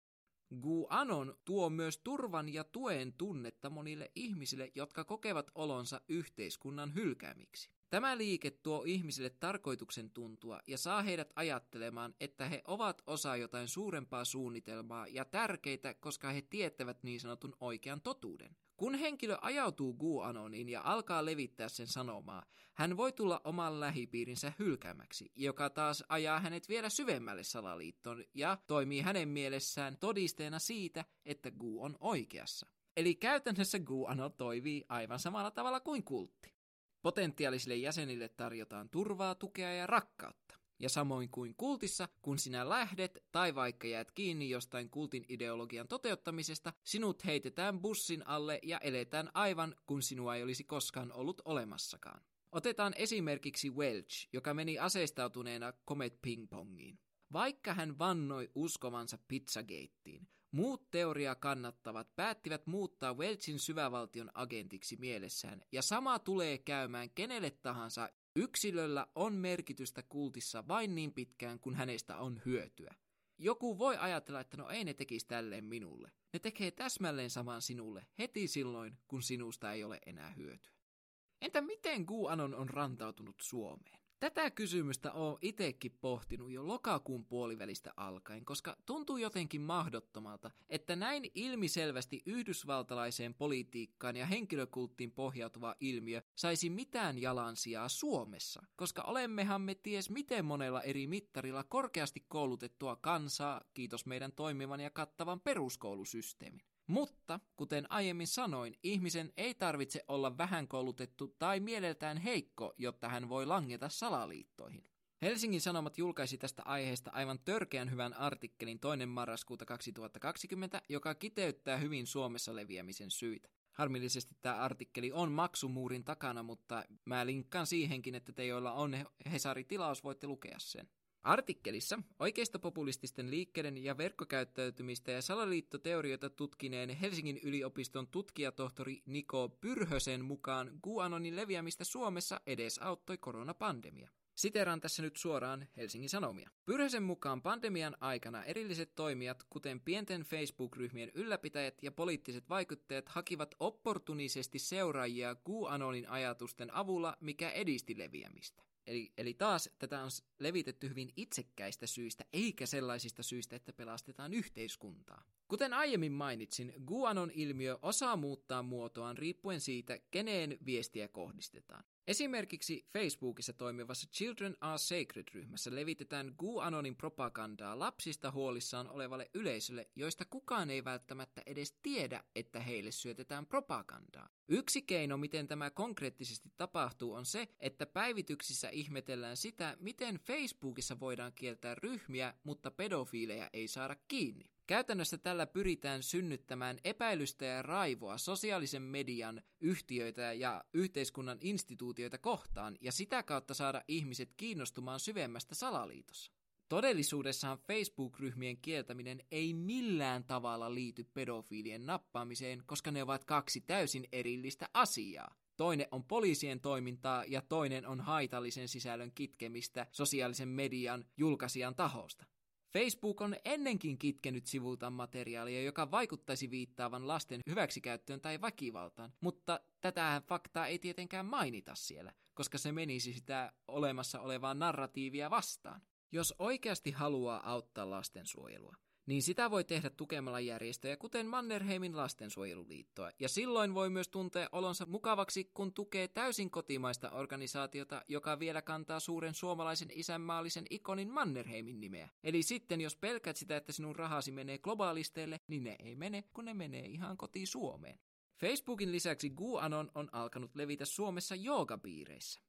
Guanon tuo myös turvan ja tuen tunnetta monille ihmisille, jotka kokevat olonsa yhteiskunnan hylkäämiksi. Tämä liike tuo ihmisille tarkoituksen tuntua ja saa heidät ajattelemaan, että he ovat osa jotain suurempaa suunnitelmaa ja tärkeitä, koska he tietävät niin sanotun oikean totuuden. Kun henkilö ajautuu Guanoniin ja alkaa levittää sen sanomaa, hän voi tulla oman lähipiirinsä hylkäämäksi, joka taas ajaa hänet vielä syvemmälle salaliittoon ja toimii hänen mielessään todisteena siitä, että Gu on oikeassa. Eli käytännössä Guano toimii aivan samalla tavalla kuin kultti. Potentiaalisille jäsenille tarjotaan turvaa, tukea ja rakkautta. Ja samoin kuin kultissa, kun sinä lähdet tai vaikka jäät kiinni jostain kultin ideologian toteuttamisesta, sinut heitetään bussin alle ja eletään aivan kun sinua ei olisi koskaan ollut olemassakaan. Otetaan esimerkiksi Welch, joka meni aseistautuneena Comet Ping-pongiin. Vaikka hän vannoi uskovansa Pizzageittiin, Muut teoria kannattavat päättivät muuttaa Welchin syvävaltion agentiksi mielessään, ja sama tulee käymään kenelle tahansa. Yksilöllä on merkitystä kultissa vain niin pitkään, kun hänestä on hyötyä. Joku voi ajatella, että no ei ne tekisi tälleen minulle. Ne tekee täsmälleen saman sinulle heti silloin, kun sinusta ei ole enää hyötyä. Entä miten QAnon on rantautunut Suomeen? Tätä kysymystä olen itsekin pohtinut jo lokakuun puolivälistä alkaen, koska tuntuu jotenkin mahdottomalta, että näin ilmiselvästi yhdysvaltalaiseen politiikkaan ja henkilökulttiin pohjautuva ilmiö saisi mitään jalansijaa Suomessa, koska olemmehan me ties miten monella eri mittarilla korkeasti koulutettua kansaa, kiitos meidän toimivan ja kattavan peruskoulusysteemin. Mutta, kuten aiemmin sanoin, ihmisen ei tarvitse olla vähän koulutettu tai mieleltään heikko, jotta hän voi langeta salaliittoihin. Helsingin Sanomat julkaisi tästä aiheesta aivan törkeän hyvän artikkelin toinen marraskuuta 2020, joka kiteyttää hyvin Suomessa leviämisen syitä. Harmillisesti tämä artikkeli on maksumuurin takana, mutta mä linkkaan siihenkin, että te joilla on Hesari-tilaus voitte lukea sen. Artikkelissa oikeistopopulististen liikkeiden ja verkkokäyttäytymistä ja salaliittoteorioita tutkineen Helsingin yliopiston tutkijatohtori Niko Pyrhösen mukaan QAnonin leviämistä Suomessa edesauttoi koronapandemia. Siteraan tässä nyt suoraan Helsingin Sanomia. Pyrhösen mukaan pandemian aikana erilliset toimijat, kuten pienten Facebook-ryhmien ylläpitäjät ja poliittiset vaikuttajat, hakivat opportunisesti seuraajia QAnonin ajatusten avulla, mikä edisti leviämistä. Eli, eli taas tätä on levitetty hyvin itsekkäistä syistä, eikä sellaisista syistä, että pelastetaan yhteiskuntaa. Kuten aiemmin mainitsin, Guanon ilmiö osaa muuttaa muotoaan riippuen siitä, keneen viestiä kohdistetaan. Esimerkiksi Facebookissa toimivassa Children Are Sacred-ryhmässä levitetään QAnonin propagandaa lapsista huolissaan olevalle yleisölle, joista kukaan ei välttämättä edes tiedä, että heille syötetään propagandaa. Yksi keino, miten tämä konkreettisesti tapahtuu, on se, että päivityksissä ihmetellään sitä, miten Facebookissa voidaan kieltää ryhmiä, mutta pedofiileja ei saada kiinni. Käytännössä tällä pyritään synnyttämään epäilystä ja raivoa sosiaalisen median yhtiöitä ja yhteiskunnan instituutioita kohtaan ja sitä kautta saada ihmiset kiinnostumaan syvemmästä salaliitossa. Todellisuudessahan Facebook-ryhmien kieltäminen ei millään tavalla liity pedofiilien nappaamiseen, koska ne ovat kaksi täysin erillistä asiaa. Toinen on poliisien toimintaa ja toinen on haitallisen sisällön kitkemistä sosiaalisen median julkaisijan tahosta. Facebook on ennenkin kitkenyt sivultaan materiaalia, joka vaikuttaisi viittaavan lasten hyväksikäyttöön tai väkivaltaan, mutta tätä faktaa ei tietenkään mainita siellä, koska se menisi sitä olemassa olevaa narratiivia vastaan. Jos oikeasti haluaa auttaa lastensuojelua, niin sitä voi tehdä tukemalla järjestöjä, kuten Mannerheimin lastensuojeluliittoa. Ja silloin voi myös tuntea olonsa mukavaksi, kun tukee täysin kotimaista organisaatiota, joka vielä kantaa suuren suomalaisen isänmaallisen ikonin Mannerheimin nimeä. Eli sitten jos pelkät sitä, että sinun rahasi menee globaalisteille, niin ne ei mene, kun ne menee ihan kotiin Suomeen. Facebookin lisäksi GuAnon on alkanut levitä Suomessa joogapiireissä.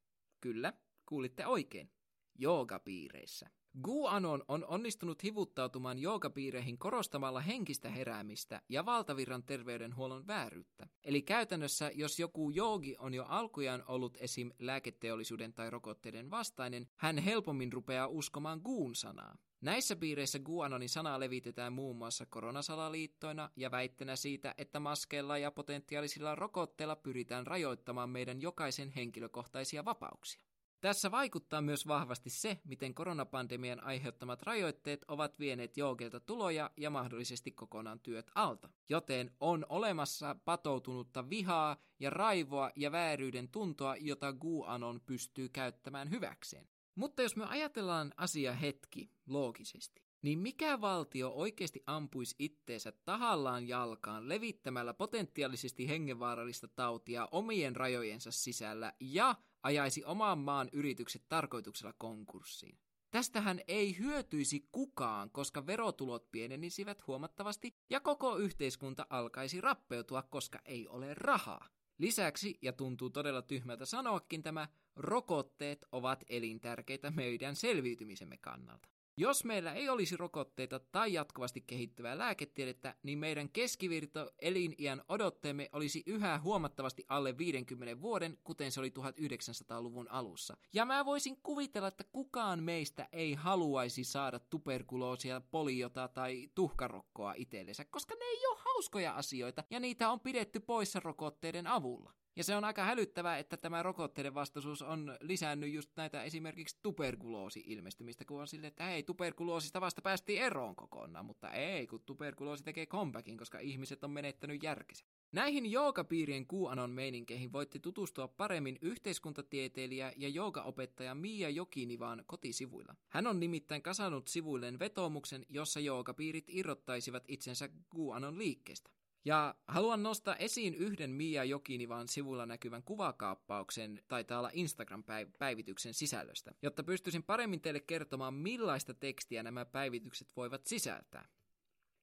Kyllä, kuulitte oikein. Joogapiireissä. GuAnon on onnistunut hivuttautumaan joogapiireihin korostamalla henkistä heräämistä ja valtavirran terveydenhuollon vääryyttä. Eli käytännössä, jos joku joogi on jo alkujaan ollut esim. lääketeollisuuden tai rokotteiden vastainen, hän helpommin rupeaa uskomaan Guun sanaa. Näissä piireissä GuAnonin sanaa levitetään muun muassa koronasalaliittoina ja väitteenä siitä, että maskeilla ja potentiaalisilla rokotteilla pyritään rajoittamaan meidän jokaisen henkilökohtaisia vapauksia. Tässä vaikuttaa myös vahvasti se, miten koronapandemian aiheuttamat rajoitteet ovat vieneet joogelta tuloja ja mahdollisesti kokonaan työt alta. Joten on olemassa patoutunutta vihaa ja raivoa ja vääryyden tuntoa, jota GuAnon pystyy käyttämään hyväkseen. Mutta jos me ajatellaan asia hetki loogisesti, niin mikä valtio oikeasti ampuisi itteensä tahallaan jalkaan levittämällä potentiaalisesti hengenvaarallista tautia omien rajojensa sisällä ja ajaisi oman maan yritykset tarkoituksella konkurssiin? Tästähän ei hyötyisi kukaan, koska verotulot pienenisivät huomattavasti ja koko yhteiskunta alkaisi rappeutua, koska ei ole rahaa. Lisäksi, ja tuntuu todella tyhmältä sanoakin tämä, rokotteet ovat elintärkeitä meidän selviytymisemme kannalta. Jos meillä ei olisi rokotteita tai jatkuvasti kehittyvää lääketiedettä, niin meidän keskivirto eliniän odotteemme olisi yhä huomattavasti alle 50 vuoden, kuten se oli 1900-luvun alussa. Ja mä voisin kuvitella, että kukaan meistä ei haluaisi saada tuberkuloosia, poliota tai tuhkarokkoa itsellensä, koska ne ei ole hauskoja asioita ja niitä on pidetty poissa rokotteiden avulla. Ja se on aika hälyttävää, että tämä rokotteiden vastaisuus on lisännyt just näitä esimerkiksi tuberkuloosi-ilmestymistä, kun on silleen, että hei, tuberkuloosista vasta päästiin eroon kokonaan, mutta ei, kun tuberkuloosi tekee comebackin, koska ihmiset on menettänyt järkensä. Näihin joogapiirien QAnon meininkeihin voitte tutustua paremmin yhteiskuntatieteilijä ja joogaopettaja Mia Jokinivan kotisivuilla. Hän on nimittäin kasannut sivuilleen vetoomuksen, jossa joogapiirit irrottaisivat itsensä QAnon liikkeestä. Ja haluan nostaa esiin yhden Mia Jokinivan sivulla näkyvän kuvakaappauksen, taitaa olla Instagram-päivityksen sisällöstä, jotta pystyisin paremmin teille kertomaan, millaista tekstiä nämä päivitykset voivat sisältää.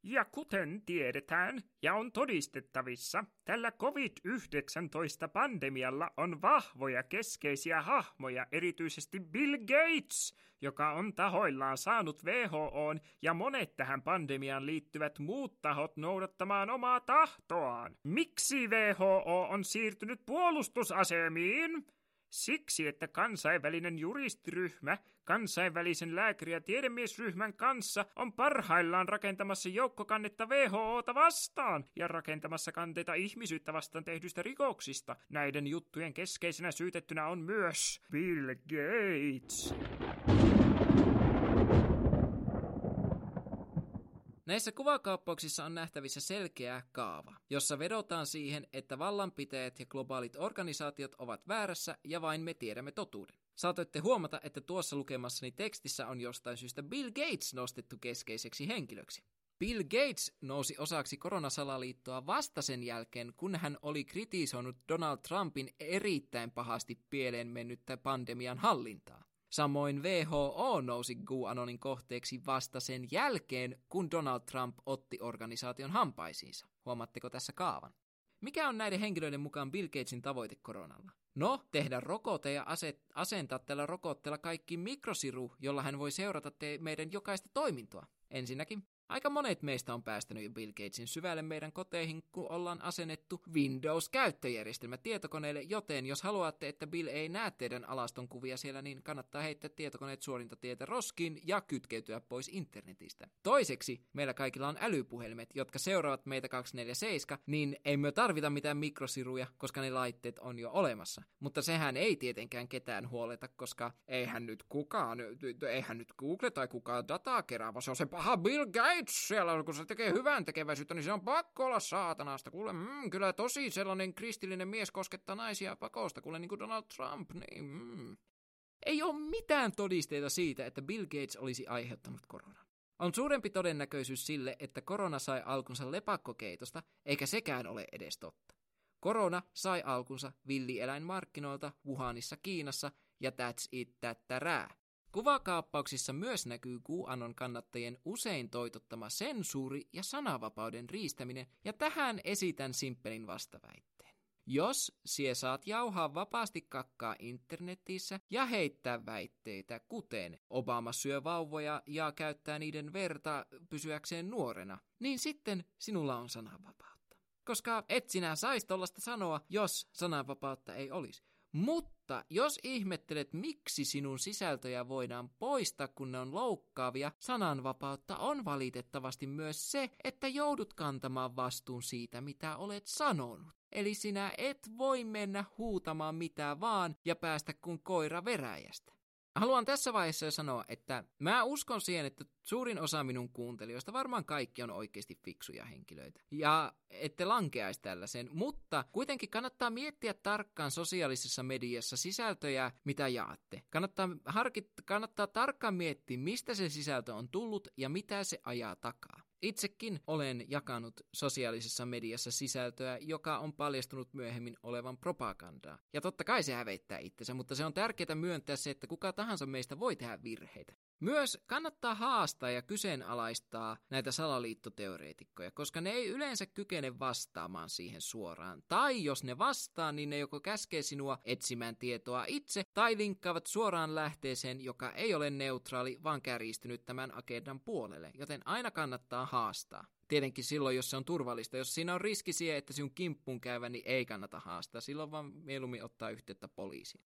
Ja kuten tiedetään ja on todistettavissa, tällä COVID-19-pandemialla on vahvoja keskeisiä hahmoja, erityisesti Bill Gates, joka on tahoillaan saanut WHOn ja monet tähän pandemiaan liittyvät muut tahot noudattamaan omaa tahtoaan. Miksi WHO on siirtynyt puolustusasemiin? Siksi, että kansainvälinen juristiryhmä kansainvälisen lääkäri- ja tiedemiesryhmän kanssa on parhaillaan rakentamassa joukkokannetta WHOta vastaan ja rakentamassa kanteita ihmisyyttä vastaan tehdyistä rikoksista. Näiden juttujen keskeisenä syytettynä on myös Bill Gates. Näissä kuvakaappauksissa on nähtävissä selkeä kaava, jossa vedotaan siihen, että vallanpitäjät ja globaalit organisaatiot ovat väärässä ja vain me tiedämme totuuden. Saatoitte huomata, että tuossa lukemassani tekstissä on jostain syystä Bill Gates nostettu keskeiseksi henkilöksi. Bill Gates nousi osaksi koronasalaliittoa vasta sen jälkeen, kun hän oli kritisoinut Donald Trumpin erittäin pahasti pieleen mennyttä pandemian hallintaa. Samoin WHO nousi QAnonin kohteeksi vasta sen jälkeen, kun Donald Trump otti organisaation hampaisiinsa. Huomaatteko tässä kaavan? Mikä on näiden henkilöiden mukaan Bill Gatesin tavoite koronalla? No, tehdä rokote ja aset, asentaa tällä rokotteella kaikki mikrosiru, jolla hän voi seurata te- meidän jokaista toimintoa. Ensinnäkin, Aika monet meistä on päästänyt jo Bill Gatesin syvälle meidän koteihin, kun ollaan asennettu Windows-käyttöjärjestelmä tietokoneelle, joten jos haluatte, että Bill ei näe teidän alaston kuvia siellä, niin kannattaa heittää tietokoneet suorintatietä roskiin ja kytkeytyä pois internetistä. Toiseksi, meillä kaikilla on älypuhelimet, jotka seuraavat meitä 247, niin ei me tarvita mitään mikrosiruja, koska ne laitteet on jo olemassa. Mutta sehän ei tietenkään ketään huoleta, koska eihän nyt kukaan, eihän nyt Google tai kukaan dataa kerää, se on se paha Bill Gates, Gates siellä, kun se tekee hyvän tekeväisyyttä, niin se on pakko olla saatanasta. Kuule, mm, kyllä tosi sellainen kristillinen mies koskettaa naisia pakosta, kuule niin kuin Donald Trump, niin mm. Ei ole mitään todisteita siitä, että Bill Gates olisi aiheuttanut koronan. On suurempi todennäköisyys sille, että korona sai alkunsa lepakkokeitosta, eikä sekään ole edes totta. Korona sai alkunsa villieläinmarkkinoilta Wuhanissa Kiinassa ja that's it tättärää. Kuvakaappauksissa myös näkyy QAnon kannattajien usein toitottama sensuuri ja sananvapauden riistäminen, ja tähän esitän simppelin vastaväitteen. Jos sie saat jauhaa vapaasti kakkaa internetissä ja heittää väitteitä, kuten Obama syö vauvoja ja käyttää niiden verta pysyäkseen nuorena, niin sitten sinulla on sananvapautta. Koska et sinä saisi tollasta sanoa, jos sananvapautta ei olisi. Mutta jos ihmettelet, miksi sinun sisältöjä voidaan poistaa, kun ne on loukkaavia, sananvapautta on valitettavasti myös se, että joudut kantamaan vastuun siitä, mitä olet sanonut. Eli sinä et voi mennä huutamaan mitään vaan ja päästä kuin koira veräjästä. Haluan tässä vaiheessa jo sanoa, että mä uskon siihen, että suurin osa minun kuuntelijoista, varmaan kaikki on oikeasti fiksuja henkilöitä. Ja ette lankeaisi tällaisen, mutta kuitenkin kannattaa miettiä tarkkaan sosiaalisessa mediassa sisältöjä, mitä jaatte. Kannattaa, harkit, kannattaa tarkkaan miettiä, mistä se sisältö on tullut ja mitä se ajaa takaa. Itsekin olen jakanut sosiaalisessa mediassa sisältöä, joka on paljastunut myöhemmin olevan propagandaa. Ja totta kai se häveittää itsensä, mutta se on tärkeää myöntää se, että kuka tahansa meistä voi tehdä virheitä. Myös kannattaa haastaa ja kyseenalaistaa näitä salaliittoteoreetikkoja, koska ne ei yleensä kykene vastaamaan siihen suoraan. Tai jos ne vastaa, niin ne joko käskee sinua etsimään tietoa itse, tai linkkaavat suoraan lähteeseen, joka ei ole neutraali, vaan kärjistynyt tämän agendan puolelle, joten aina kannattaa haastaa. Tietenkin silloin, jos se on turvallista. Jos siinä on riski siihen, että sinun kimppuun käyvä, niin ei kannata haastaa. Silloin vaan mieluummin ottaa yhteyttä poliisiin.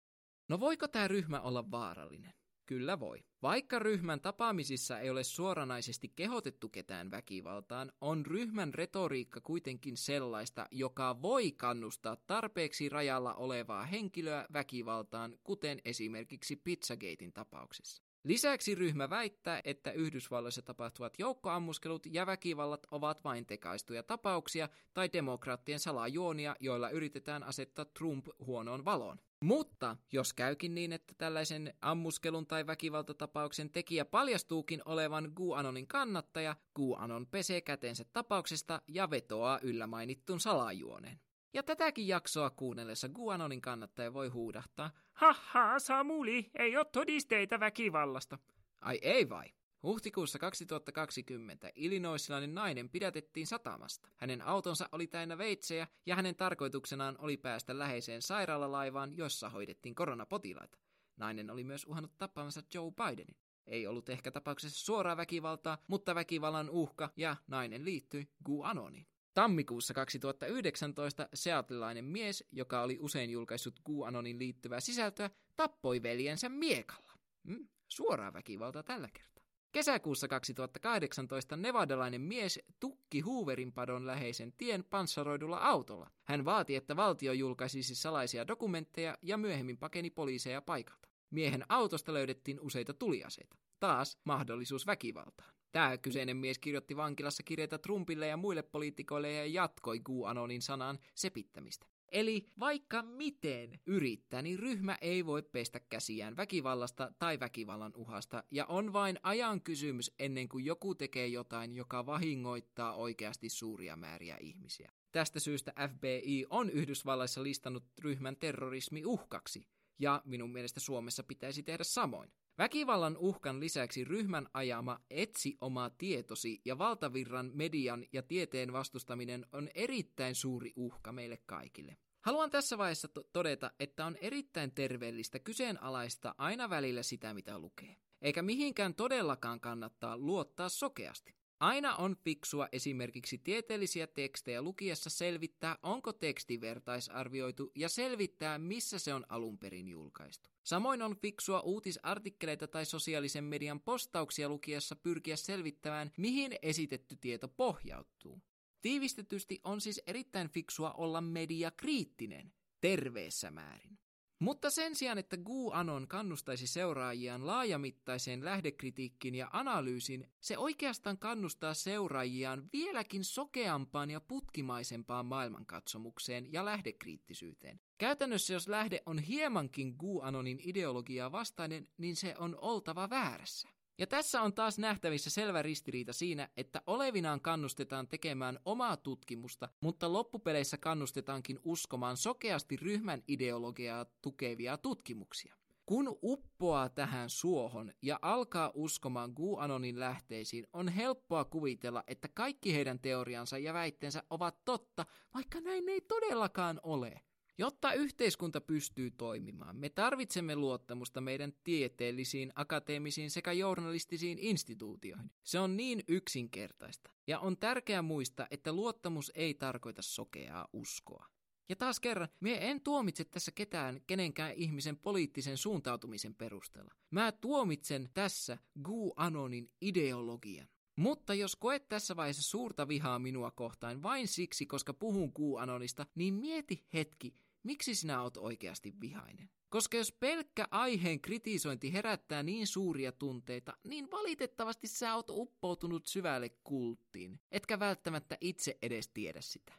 No voiko tämä ryhmä olla vaarallinen? Kyllä voi. Vaikka ryhmän tapaamisissa ei ole suoranaisesti kehotettu ketään väkivaltaan, on ryhmän retoriikka kuitenkin sellaista, joka voi kannustaa tarpeeksi rajalla olevaa henkilöä väkivaltaan, kuten esimerkiksi Pizzagatein tapauksessa. Lisäksi ryhmä väittää, että Yhdysvalloissa tapahtuvat joukkoammuskelut ja väkivallat ovat vain tekaistuja tapauksia tai demokraattien salajuonia, joilla yritetään asettaa Trump huonoon valoon. Mutta jos käykin niin, että tällaisen ammuskelun tai väkivaltatapauksen tekijä paljastuukin olevan QAnonin kannattaja, QAnon pesee kätensä tapauksesta ja vetoaa yllä mainittuun salajuoneen. Ja tätäkin jaksoa kuunnellessa Guanonin kannattaja voi huudahtaa, Haha, Samuli, ei ole todisteita väkivallasta. Ai ei vai? Huhtikuussa 2020 Illinoisilainen nainen pidätettiin satamasta. Hänen autonsa oli täynnä veitsejä ja hänen tarkoituksenaan oli päästä läheiseen sairaalalaivaan, jossa hoidettiin koronapotilaita. Nainen oli myös uhannut tappamansa Joe Bidenin. Ei ollut ehkä tapauksessa suoraa väkivaltaa, mutta väkivallan uhka ja nainen liittyi QAnoniin. Tammikuussa 2019 seatlilainen mies, joka oli usein julkaissut QAnonin liittyvää sisältöä, tappoi veljensä miekalla. Mm, suoraa väkivaltaa tällä kertaa. Kesäkuussa 2018 nevadalainen mies tukki Hooverin padon läheisen tien panssaroidulla autolla. Hän vaati, että valtio julkaisisi salaisia dokumentteja ja myöhemmin pakeni poliiseja paikalta. Miehen autosta löydettiin useita tuliaseita. Taas mahdollisuus väkivaltaan. Tämä kyseinen mies kirjoitti vankilassa kirjeitä Trumpille ja muille poliitikoille ja jatkoi QAnonin sanan sepittämistä. Eli vaikka miten yrittää, niin ryhmä ei voi pestä käsiään väkivallasta tai väkivallan uhasta, ja on vain ajan kysymys ennen kuin joku tekee jotain, joka vahingoittaa oikeasti suuria määriä ihmisiä. Tästä syystä FBI on Yhdysvalloissa listannut ryhmän terrorismi uhkaksi, ja minun mielestä Suomessa pitäisi tehdä samoin. Väkivallan uhkan lisäksi ryhmän ajama etsi oma tietosi ja valtavirran median ja tieteen vastustaminen on erittäin suuri uhka meille kaikille. Haluan tässä vaiheessa to- todeta, että on erittäin terveellistä kyseenalaista aina välillä sitä, mitä lukee. Eikä mihinkään todellakaan kannattaa luottaa sokeasti. Aina on fiksua esimerkiksi tieteellisiä tekstejä lukiessa selvittää, onko teksti vertaisarvioitu ja selvittää, missä se on alun perin julkaistu. Samoin on fiksua uutisartikkeleita tai sosiaalisen median postauksia lukiessa pyrkiä selvittämään, mihin esitetty tieto pohjautuu. Tiivistetysti on siis erittäin fiksua olla mediakriittinen, terveessä määrin. Mutta sen sijaan, että GuAnon kannustaisi seuraajiaan laajamittaiseen lähdekritiikkiin ja analyysin, se oikeastaan kannustaa seuraajiaan vieläkin sokeampaan ja putkimaisempaan maailmankatsomukseen ja lähdekriittisyyteen. Käytännössä jos lähde on hiemankin GuAnonin ideologiaa vastainen, niin se on oltava väärässä. Ja tässä on taas nähtävissä selvä ristiriita siinä, että olevinaan kannustetaan tekemään omaa tutkimusta, mutta loppupeleissä kannustetaankin uskomaan sokeasti ryhmän ideologiaa tukevia tutkimuksia. Kun uppoaa tähän suohon ja alkaa uskomaan GuAnonin lähteisiin, on helppoa kuvitella, että kaikki heidän teoriansa ja väitteensä ovat totta, vaikka näin ei todellakaan ole. Jotta yhteiskunta pystyy toimimaan, me tarvitsemme luottamusta meidän tieteellisiin, akateemisiin sekä journalistisiin instituutioihin. Se on niin yksinkertaista. Ja on tärkeää muistaa, että luottamus ei tarkoita sokeaa uskoa. Ja taas kerran, me en tuomitse tässä ketään kenenkään ihmisen poliittisen suuntautumisen perusteella. Mä tuomitsen tässä Gu Anonin ideologian. Mutta jos koet tässä vaiheessa suurta vihaa minua kohtaan vain siksi, koska puhun Anonista, niin mieti hetki, miksi sinä oot oikeasti vihainen. Koska jos pelkkä aiheen kritisointi herättää niin suuria tunteita, niin valitettavasti sä oot uppoutunut syvälle kulttiin, etkä välttämättä itse edes tiedä sitä.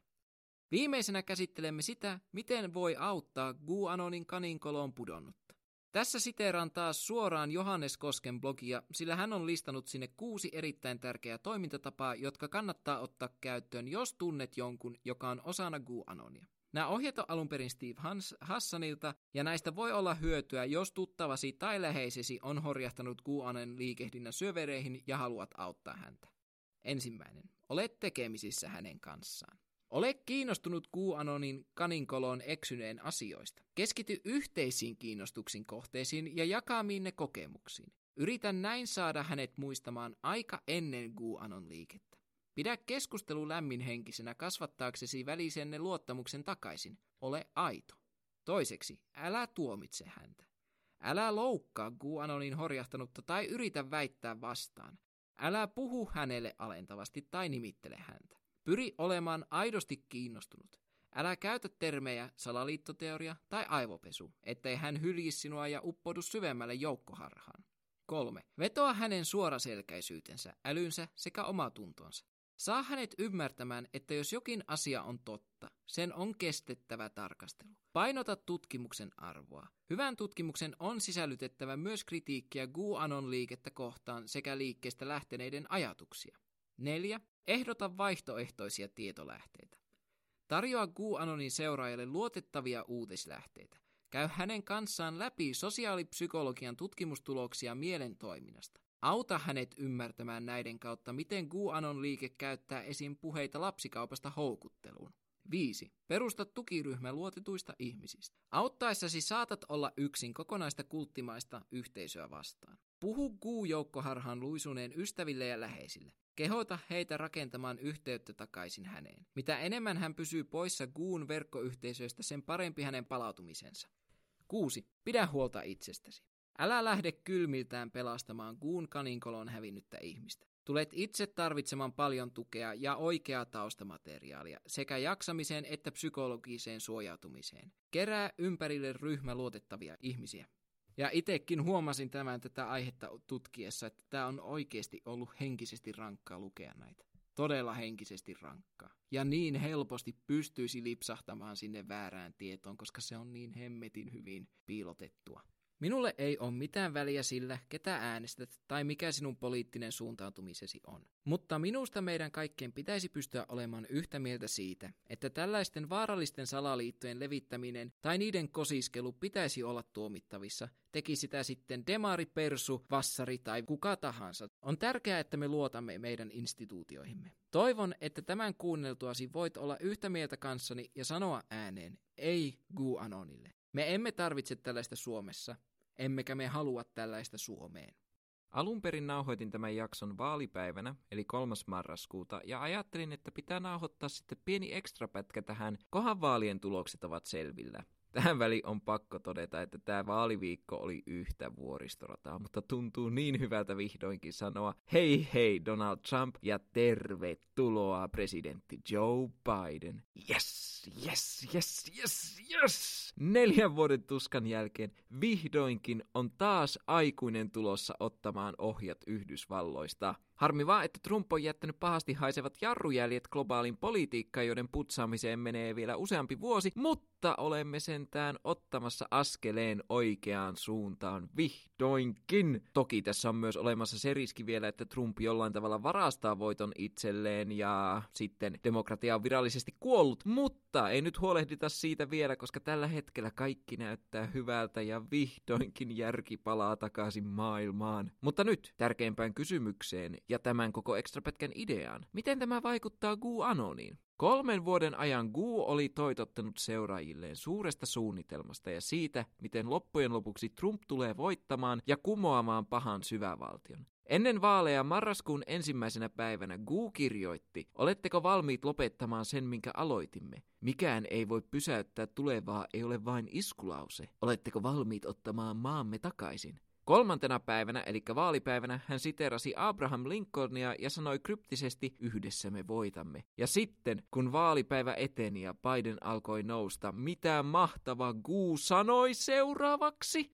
Viimeisenä käsittelemme sitä, miten voi auttaa GuAnonin kaninkoloon pudonnutta. Tässä siteeraan taas suoraan Johannes Kosken blogia, sillä hän on listannut sinne kuusi erittäin tärkeää toimintatapaa, jotka kannattaa ottaa käyttöön, jos tunnet jonkun, joka on osana GuAnonia. Nämä ohjeet on alun perin Steve Hans Hassanilta, ja näistä voi olla hyötyä, jos tuttavasi tai läheisesi on horjahtanut QAnon liikehdinnän syövereihin ja haluat auttaa häntä. Ensimmäinen. Olet tekemisissä hänen kanssaan. Ole kiinnostunut QAnonin kaninkoloon eksyneen asioista. Keskity yhteisiin kiinnostuksin kohteisiin ja jakamiin ne kokemuksiin. Yritä näin saada hänet muistamaan aika ennen QAnon liikettä. Pidä keskustelu lämminhenkisenä kasvattaaksesi välisenne luottamuksen takaisin. Ole aito. Toiseksi, älä tuomitse häntä. Älä loukkaa QAnonin horjahtanutta tai yritä väittää vastaan. Älä puhu hänelle alentavasti tai nimittele häntä. Pyri olemaan aidosti kiinnostunut. Älä käytä termejä salaliittoteoria tai aivopesu, ettei hän hyljisi sinua ja uppoudu syvemmälle joukkoharhaan. 3. Vetoa hänen suoraselkäisyytensä, älynsä sekä omatuntonsa. Saa hänet ymmärtämään, että jos jokin asia on totta, sen on kestettävä tarkastelu. Painota tutkimuksen arvoa. Hyvän tutkimuksen on sisällytettävä myös kritiikkiä GuAnon liikettä kohtaan sekä liikkeestä lähteneiden ajatuksia. 4. Ehdota vaihtoehtoisia tietolähteitä. Tarjoa GuAnonin seuraajalle luotettavia uutislähteitä. Käy hänen kanssaan läpi sosiaalipsykologian tutkimustuloksia mielen toiminnasta. Auta hänet ymmärtämään näiden kautta, miten GuAnon liike käyttää esim. puheita lapsikaupasta houkutteluun. 5. Perusta tukiryhmä luotetuista ihmisistä. Auttaessasi saatat olla yksin kokonaista kulttimaista yhteisöä vastaan. Puhu Gu-joukkoharhaan luisuneen ystäville ja läheisille. Kehota heitä rakentamaan yhteyttä takaisin häneen. Mitä enemmän hän pysyy poissa Guun verkkoyhteisöistä, sen parempi hänen palautumisensa. 6. Pidä huolta itsestäsi. Älä lähde kylmiltään pelastamaan kuun kaninkolon hävinnyttä ihmistä. Tulet itse tarvitsemaan paljon tukea ja oikeaa taustamateriaalia sekä jaksamiseen että psykologiseen suojautumiseen. Kerää ympärille ryhmä luotettavia ihmisiä. Ja itsekin huomasin tämän tätä aihetta tutkiessa, että tämä on oikeasti ollut henkisesti rankkaa lukea näitä. Todella henkisesti rankkaa. Ja niin helposti pystyisi lipsahtamaan sinne väärään tietoon, koska se on niin hemmetin hyvin piilotettua. Minulle ei ole mitään väliä sillä, ketä äänestät tai mikä sinun poliittinen suuntautumisesi on. Mutta minusta meidän kaikkien pitäisi pystyä olemaan yhtä mieltä siitä, että tällaisten vaarallisten salaliittojen levittäminen tai niiden kosiskelu pitäisi olla tuomittavissa, teki sitä sitten demari, persu, vassari tai kuka tahansa. On tärkeää, että me luotamme meidän instituutioihimme. Toivon, että tämän kuunneltuasi voit olla yhtä mieltä kanssani ja sanoa ääneen, ei Gu-Anonille. Me emme tarvitse tällaista Suomessa, emmekä me halua tällaista Suomeen. Alun perin nauhoitin tämän jakson vaalipäivänä, eli 3. marraskuuta, ja ajattelin, että pitää nauhoittaa sitten pieni ekstrapätkä tähän, kohan vaalien tulokset ovat selvillä. Tähän väliin on pakko todeta, että tämä vaaliviikko oli yhtä vuoristorataa, mutta tuntuu niin hyvältä vihdoinkin sanoa hei hei Donald Trump ja tervetuloa presidentti Joe Biden. Yes, yes, yes, yes, yes! Neljän vuoden tuskan jälkeen vihdoinkin on taas aikuinen tulossa ottamaan ohjat Yhdysvalloista. Harmi vaan, että Trump on jättänyt pahasti haisevat jarrujäljet globaalin politiikkaan, joiden putsaamiseen menee vielä useampi vuosi, mutta olemme sentään ottamassa askeleen oikeaan suuntaan vihdoinkin. Toki tässä on myös olemassa se riski vielä, että Trump jollain tavalla varastaa voiton itselleen ja sitten demokratia on virallisesti kuollut, mutta ei nyt huolehdita siitä vielä, koska tällä hetkellä kaikki näyttää hyvältä ja vihdoinkin järki palaa takaisin maailmaan. Mutta nyt tärkeimpään kysymykseen ja tämän koko ekstrapätkän ideaan. Miten tämä vaikuttaa Gu Anoniin? Kolmen vuoden ajan Gu oli toitottanut seuraajilleen suuresta suunnitelmasta ja siitä, miten loppujen lopuksi Trump tulee voittamaan ja kumoamaan pahan syvävaltion. Ennen vaaleja marraskuun ensimmäisenä päivänä Gu kirjoitti, oletteko valmiit lopettamaan sen, minkä aloitimme? Mikään ei voi pysäyttää tulevaa, ei ole vain iskulause. Oletteko valmiit ottamaan maamme takaisin? Kolmantena päivänä, eli vaalipäivänä, hän siterasi Abraham Lincolnia ja sanoi kryptisesti, yhdessä me voitamme. Ja sitten, kun vaalipäivä eteni ja Biden alkoi nousta, mitä mahtava Gu sanoi seuraavaksi?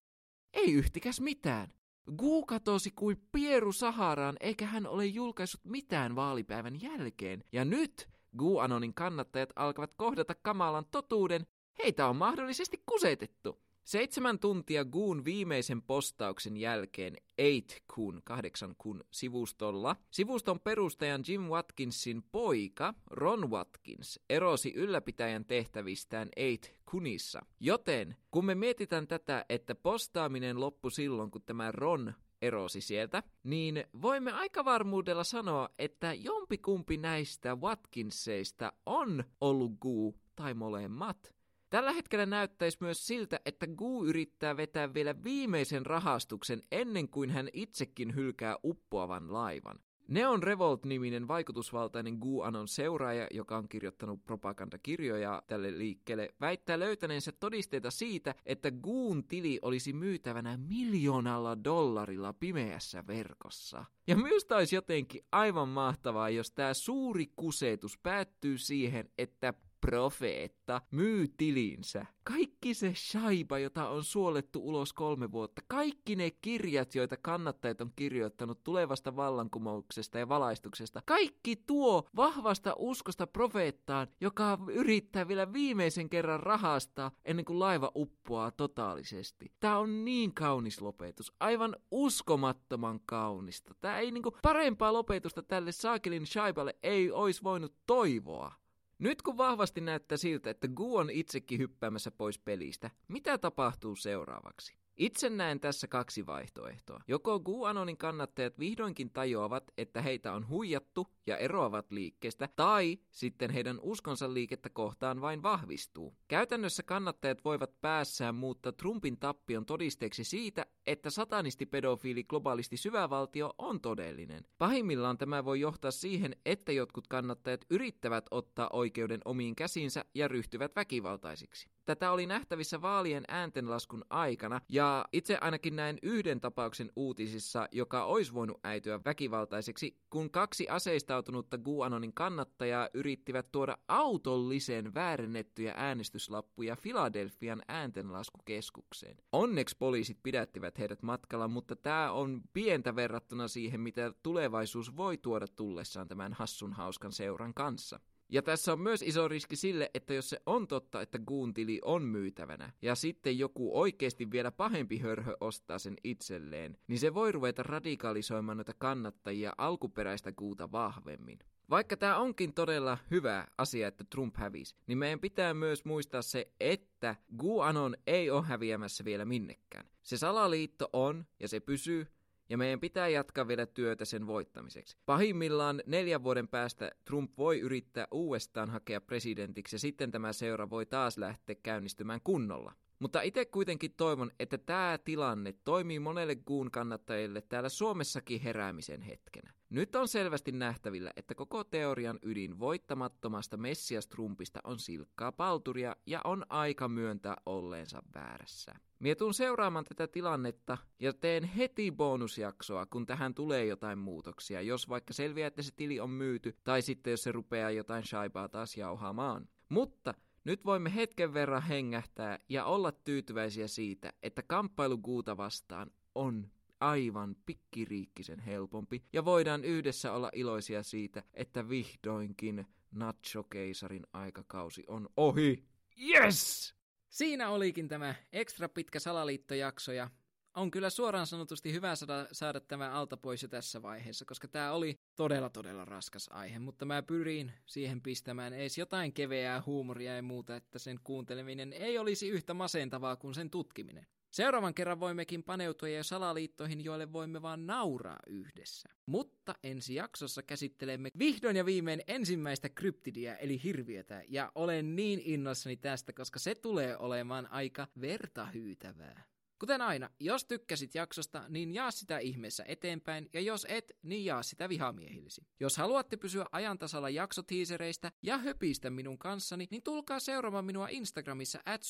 Ei yhtikäs mitään. Gu katosi kuin pieru Saharaan, eikä hän ole julkaissut mitään vaalipäivän jälkeen. Ja nyt Gu-anonin kannattajat alkavat kohdata kamalan totuuden, heitä on mahdollisesti kusetettu. Seitsemän tuntia Guun viimeisen postauksen jälkeen 8 kun, kahdeksan kun sivustolla, sivuston perustajan Jim Watkinsin poika Ron Watkins erosi ylläpitäjän tehtävistään 8 kunissa. Joten kun me mietitään tätä, että postaaminen loppui silloin, kun tämä Ron erosi sieltä, niin voimme aika varmuudella sanoa, että jompikumpi näistä Watkinseista on ollut Gu tai molemmat. Tällä hetkellä näyttäisi myös siltä, että Gu yrittää vetää vielä viimeisen rahastuksen ennen kuin hän itsekin hylkää uppoavan laivan. Neon Revolt-niminen vaikutusvaltainen Gu-anon seuraaja, joka on kirjoittanut propagandakirjoja tälle liikkeelle, väittää löytäneensä todisteita siitä, että Guun tili olisi myytävänä miljoonalla dollarilla pimeässä verkossa. Ja myös olisi jotenkin aivan mahtavaa, jos tämä suuri kusetus päättyy siihen, että profeetta myy tilinsä. Kaikki se shaiba, jota on suolettu ulos kolme vuotta, kaikki ne kirjat, joita kannattajat on kirjoittanut tulevasta vallankumouksesta ja valaistuksesta, kaikki tuo vahvasta uskosta profeettaan, joka yrittää vielä viimeisen kerran rahastaa ennen kuin laiva uppoaa totaalisesti. Tämä on niin kaunis lopetus, aivan uskomattoman kaunista. Tämä ei niinku parempaa lopetusta tälle saakelin shaiballe ei olisi voinut toivoa. Nyt kun vahvasti näyttää siltä, että Gu on itsekin hyppäämässä pois pelistä, mitä tapahtuu seuraavaksi? Itse näen tässä kaksi vaihtoehtoa. Joko QAnonin kannattajat vihdoinkin tajuavat, että heitä on huijattu ja eroavat liikkeestä, tai sitten heidän uskonsa liikettä kohtaan vain vahvistuu. Käytännössä kannattajat voivat päässään muuttaa Trumpin tappion todisteeksi siitä, että satanisti pedofiili globaalisti syvävaltio on todellinen. Pahimmillaan tämä voi johtaa siihen, että jotkut kannattajat yrittävät ottaa oikeuden omiin käsinsä ja ryhtyvät väkivaltaisiksi. Tätä oli nähtävissä vaalien ääntenlaskun aikana, ja itse ainakin näin yhden tapauksen uutisissa, joka olisi voinut äityä väkivaltaiseksi, kun kaksi aseistautunutta Guanonin kannattajaa yrittivät tuoda autollisen väärennettyjä äänestyslappuja Filadelfian ääntenlaskukeskukseen. Onneksi poliisit pidättivät heidät matkalla, mutta tämä on pientä verrattuna siihen, mitä tulevaisuus voi tuoda tullessaan tämän hassun hauskan seuran kanssa. Ja tässä on myös iso riski sille, että jos se on totta, että Guuntili on myytävänä, ja sitten joku oikeasti vielä pahempi hörhö ostaa sen itselleen, niin se voi ruveta radikalisoimaan noita kannattajia alkuperäistä kuuta vahvemmin. Vaikka tämä onkin todella hyvä asia, että Trump hävisi, niin meidän pitää myös muistaa se, että GuAnon ei ole häviämässä vielä minnekään. Se salaliitto on, ja se pysyy, ja meidän pitää jatkaa vielä työtä sen voittamiseksi. Pahimmillaan neljän vuoden päästä Trump voi yrittää uudestaan hakea presidentiksi ja sitten tämä seura voi taas lähteä käynnistymään kunnolla. Mutta itse kuitenkin toivon, että tämä tilanne toimii monelle kuun kannattajille täällä Suomessakin heräämisen hetkenä. Nyt on selvästi nähtävillä, että koko teorian ydin voittamattomasta Messias Trumpista on silkkaa palturia ja on aika myöntää olleensa väärässä. Mietun seuraamaan tätä tilannetta ja teen heti bonusjaksoa, kun tähän tulee jotain muutoksia, jos vaikka selviää, että se tili on myyty, tai sitten jos se rupeaa jotain shaibaa taas jauhaamaan. Mutta nyt voimme hetken verran hengähtää ja olla tyytyväisiä siitä, että kamppailu Guuta vastaan on aivan pikkiriikkisen helpompi ja voidaan yhdessä olla iloisia siitä, että vihdoinkin Nacho-keisarin aikakausi on ohi. Yes! Siinä olikin tämä ekstra pitkä salaliittojakso ja on kyllä suoraan sanotusti hyvä saada, saada tämä alta pois jo tässä vaiheessa, koska tämä oli todella todella raskas aihe, mutta mä pyrin siihen pistämään edes jotain keveää huumoria ja muuta, että sen kuunteleminen ei olisi yhtä masentavaa kuin sen tutkiminen. Seuraavan kerran voimmekin paneutua jo salaliittoihin, joille voimme vaan nauraa yhdessä. Mutta ensi jaksossa käsittelemme vihdoin ja viimein ensimmäistä kryptidia eli hirviötä, ja olen niin innoissani tästä, koska se tulee olemaan aika vertahyytävää. Kuten aina, jos tykkäsit jaksosta, niin jaa sitä ihmeessä eteenpäin, ja jos et, niin jaa sitä vihamiehillesi. Jos haluatte pysyä ajantasalla jaksotiisereistä ja höpistä minun kanssani, niin tulkaa seuraamaan minua Instagramissa at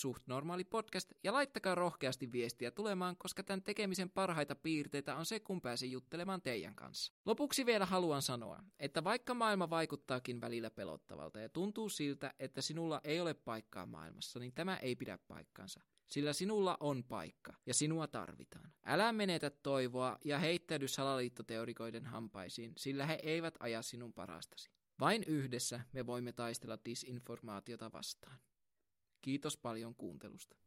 ja laittakaa rohkeasti viestiä tulemaan, koska tämän tekemisen parhaita piirteitä on se, kun pääsen juttelemaan teidän kanssa. Lopuksi vielä haluan sanoa, että vaikka maailma vaikuttaakin välillä pelottavalta ja tuntuu siltä, että sinulla ei ole paikkaa maailmassa, niin tämä ei pidä paikkansa sillä sinulla on paikka ja sinua tarvitaan. Älä menetä toivoa ja heittäydy salaliittoteorikoiden hampaisiin, sillä he eivät aja sinun parastasi. Vain yhdessä me voimme taistella disinformaatiota vastaan. Kiitos paljon kuuntelusta.